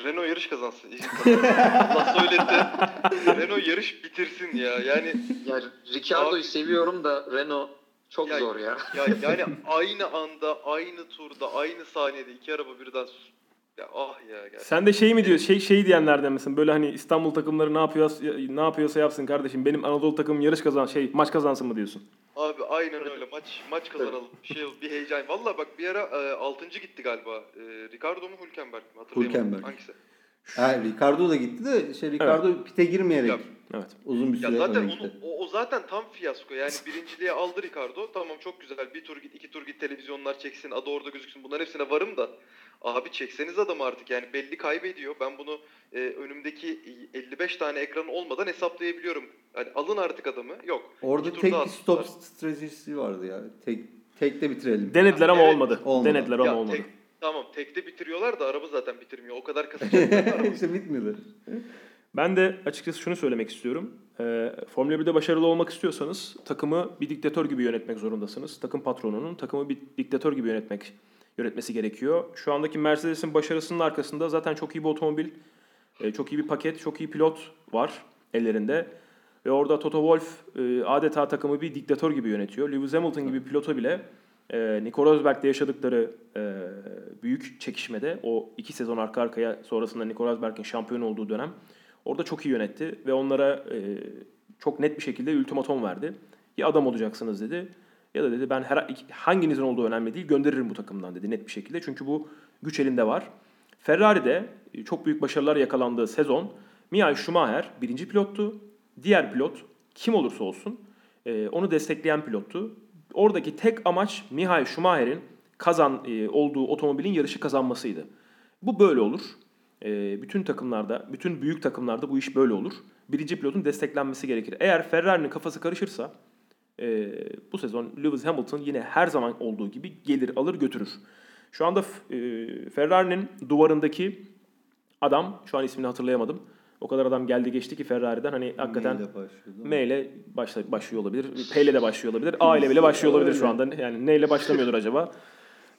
Renault yarış kazansın. Allah söyletti. Renault yarış bitirsin ya. Yani ya Ricciardo'yu seviyorum da Renault çok ya, zor ya. ya. Yani aynı anda, aynı turda, aynı saniyede iki araba birden Ya ah ya gerçekten. Sen de şey mi diyor, şey şey diyenlerden misin? Böyle hani İstanbul takımları ne yapıyor ne yapıyorsa yapsın kardeşim. Benim Anadolu takımım yarış kazan şey maç kazansın mı diyorsun? Abi aynen öyle. Maç maç kazanalım. Şey bir heyecan. Valla bak bir ara e, 6. gitti galiba. E, Ricardo mu Hülkenberg mi? Hatırlayamadım. Hülkenberg. Hangisi? Ha, Ricardo da gitti de şey Ricardo pite girmeyerek Ya, Evet. uzun bir Ya süre zaten öne onu, o, o zaten tam fiyasko. Yani birinciliğe aldı Ricardo. Tamam çok güzel. Bir tur git, iki tur git televizyonlar çeksin. Adı orada gözüksün. Bunların hepsine varım da. Abi çekseniz adam artık yani belli kaybediyor. Ben bunu e, önümdeki 55 tane ekran olmadan hesaplayabiliyorum. Yani alın artık adamı. Yok. Orada tek bir stop stratejisi vardı ya. Tek tekte bitirelim. Denediler ama Evet, olmadı. olmadı. Denediler ama Ya olmadı. tek- tamam tekte bitiriyorlar da araba zaten bitirmiyor. O kadar kasacaklar. işte bitmedi. Ben de açıkçası şunu söylemek istiyorum. Ee, Formula 1'de başarılı olmak istiyorsanız takımı bir diktatör gibi yönetmek zorundasınız. Takım patronunun takımı bir diktatör gibi yönetmek yönetmesi gerekiyor. Şu andaki Mercedes'in başarısının arkasında zaten çok iyi bir otomobil, e, çok iyi bir paket, çok iyi pilot var ellerinde. Ve orada Toto Wolff e, adeta takımı bir diktatör gibi yönetiyor. Lewis Hamilton gibi pilota bile e, Nico Rosberg'de yaşadıkları büyük çekişmede o iki sezon arka arkaya sonrasında Nico Rosberg'in şampiyon olduğu dönem orada çok iyi yönetti ve onlara çok net bir şekilde ultimatom verdi. Ya adam olacaksınız dedi ya da dedi ben her hanginizin olduğu önemli değil gönderirim bu takımdan dedi net bir şekilde. Çünkü bu güç elinde var. Ferrari'de e, çok büyük başarılar yakalandığı sezon Michael Schumacher birinci pilottu. Diğer pilot kim olursa olsun e, onu destekleyen pilottu. Oradaki tek amaç Michael Schumacher'in kazan e, olduğu otomobilin yarışı kazanmasıydı. Bu böyle olur. Bütün takımlarda, bütün büyük takımlarda bu iş böyle olur. Birinci pilotun desteklenmesi gerekir. Eğer Ferrari'nin kafası karışırsa e, bu sezon Lewis Hamilton yine her zaman olduğu gibi gelir alır götürür. Şu anda e, Ferrari'nin duvarındaki adam, şu an ismini hatırlayamadım. O kadar adam geldi geçti ki Ferrari'den hani hakikaten? M ile başla, başlıyor olabilir. P ile de başlıyor olabilir. A ile bile başlıyor olabilir şu anda. Yani neyle başlamıyordur acaba?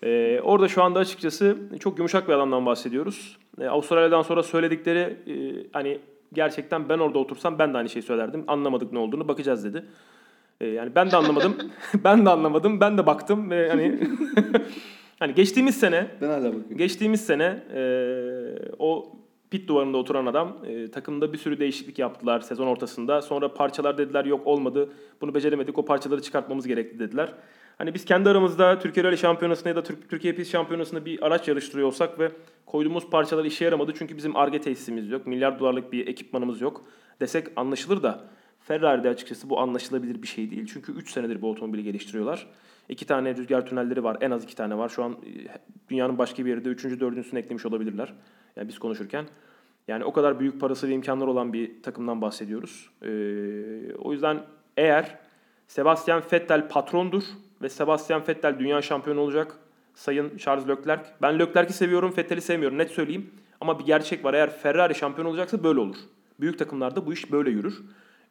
Ee, orada şu anda açıkçası çok yumuşak bir adamdan bahsediyoruz. Ee, Avustralya'dan sonra söyledikleri e, hani gerçekten ben orada otursam ben de aynı şeyi söylerdim. Anlamadık ne olduğunu bakacağız dedi. Ee, yani ben de anlamadım. ben de anlamadım. Ben de baktım ve hani hani geçtiğimiz sene Ben hala bakıyorum. Geçtiğimiz sene e, o pit duvarında oturan adam e, takımda bir sürü değişiklik yaptılar sezon ortasında. Sonra parçalar dediler yok olmadı. Bunu beceremedik. O parçaları çıkartmamız gerekli dediler. Hani biz kendi aramızda Türkiye Rally Şampiyonası'nda ya da Türk, Türkiye Pist Şampiyonası'nda bir araç yarıştırıyor olsak ve koyduğumuz parçalar işe yaramadı. Çünkü bizim ARGE tesisimiz yok. Milyar dolarlık bir ekipmanımız yok. Desek anlaşılır da Ferrari'de açıkçası bu anlaşılabilir bir şey değil. Çünkü 3 senedir bu otomobili geliştiriyorlar. İki tane rüzgar tünelleri var. En az iki tane var. Şu an e, dünyanın başka bir yerinde üçüncü, dördüncüsünü eklemiş olabilirler. Yani biz konuşurken. Yani o kadar büyük parası ve imkanları olan bir takımdan bahsediyoruz. Ee, o yüzden eğer Sebastian Vettel patrondur ve Sebastian Vettel dünya şampiyonu olacak Sayın Charles Leclerc. Ben Leclerc'i seviyorum, Vettel'i sevmiyorum net söyleyeyim. Ama bir gerçek var. Eğer Ferrari şampiyon olacaksa böyle olur. Büyük takımlarda bu iş böyle yürür.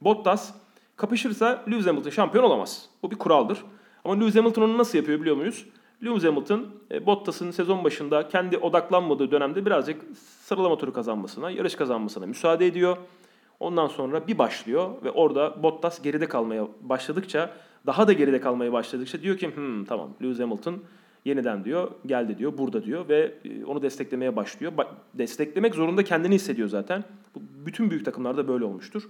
Bottas kapışırsa Lewis Hamilton şampiyon olamaz. Bu bir kuraldır. Ama Lewis Hamilton onu nasıl yapıyor biliyor muyuz? Lewis Hamilton e, Bottas'ın sezon başında kendi odaklanmadığı dönemde birazcık sıralama turu kazanmasına, yarış kazanmasına müsaade ediyor. Ondan sonra bir başlıyor ve orada Bottas geride kalmaya başladıkça, daha da geride kalmaya başladıkça diyor ki hmm, tamam Lewis Hamilton yeniden diyor geldi diyor burada diyor ve e, onu desteklemeye başlıyor. Ba- desteklemek zorunda kendini hissediyor zaten. Bu bütün büyük takımlarda böyle olmuştur.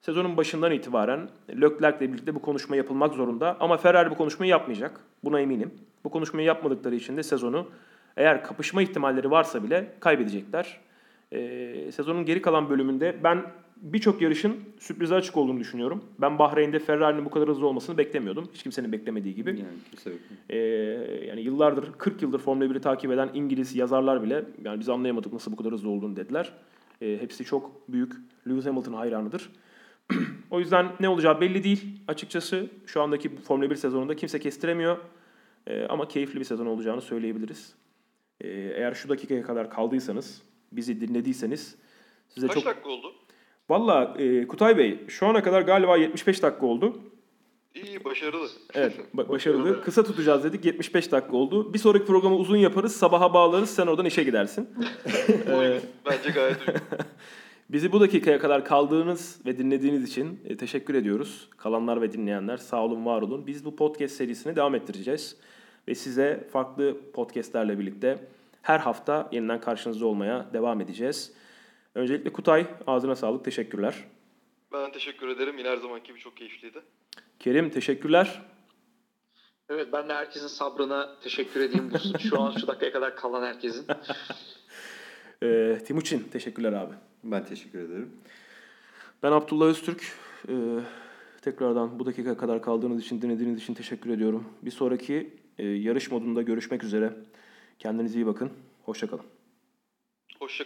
Sezonun başından itibaren Leclerc'le birlikte bu konuşma yapılmak zorunda. Ama Ferrari bu konuşmayı yapmayacak. Buna eminim. Bu konuşmayı yapmadıkları için de sezonu eğer kapışma ihtimalleri varsa bile kaybedecekler. Ee, sezonun geri kalan bölümünde ben birçok yarışın sürprize açık olduğunu düşünüyorum. Ben Bahreyn'de Ferrari'nin bu kadar hızlı olmasını beklemiyordum. Hiç kimsenin beklemediği gibi. Yani kimse. Ee, yani yıllardır 40 yıldır Formula 1'i takip eden İngiliz yazarlar bile yani biz anlayamadık nasıl bu kadar hızlı olduğunu dediler. Ee, hepsi çok büyük Lewis Hamilton hayranıdır. o yüzden ne olacağı belli değil. Açıkçası şu andaki Formula 1 sezonunda kimse kestiremiyor. Ee, ama keyifli bir sezon olacağını söyleyebiliriz. Ee, eğer şu dakikaya kadar kaldıysanız, bizi dinlediyseniz size Kaç çok... dakika oldu? Valla e, Kutay Bey şu ana kadar galiba 75 dakika oldu. İyi başarılı. Evet ba- başarılı. Kısa tutacağız dedik 75 dakika oldu. Bir sonraki programı uzun yaparız. Sabaha bağlarız. Sen oradan işe gidersin. Oyun. Bence gayet uygun. Bizi bu dakikaya kadar kaldığınız ve dinlediğiniz için e, teşekkür ediyoruz. Kalanlar ve dinleyenler sağ olun var olun. Biz bu podcast serisini devam ettireceğiz. Ve size farklı podcastlerle birlikte her hafta yeniden karşınızda olmaya devam edeceğiz. Öncelikle Kutay ağzına sağlık teşekkürler. Ben teşekkür ederim. Yine her zamanki gibi çok keyifliydi. Kerim teşekkürler. Evet ben de herkesin sabrına teşekkür edeyim. Bu, şu an şu dakikaya kadar kalan herkesin. Ee, Timuçin teşekkürler abi. Ben teşekkür ederim. Ben Abdullah Öztürk. Ee, tekrardan bu dakika kadar kaldığınız için, dinlediğiniz için teşekkür ediyorum. Bir sonraki e, yarış modunda görüşmek üzere. Kendinize iyi bakın. Hoşçakalın. Hoşçakalın.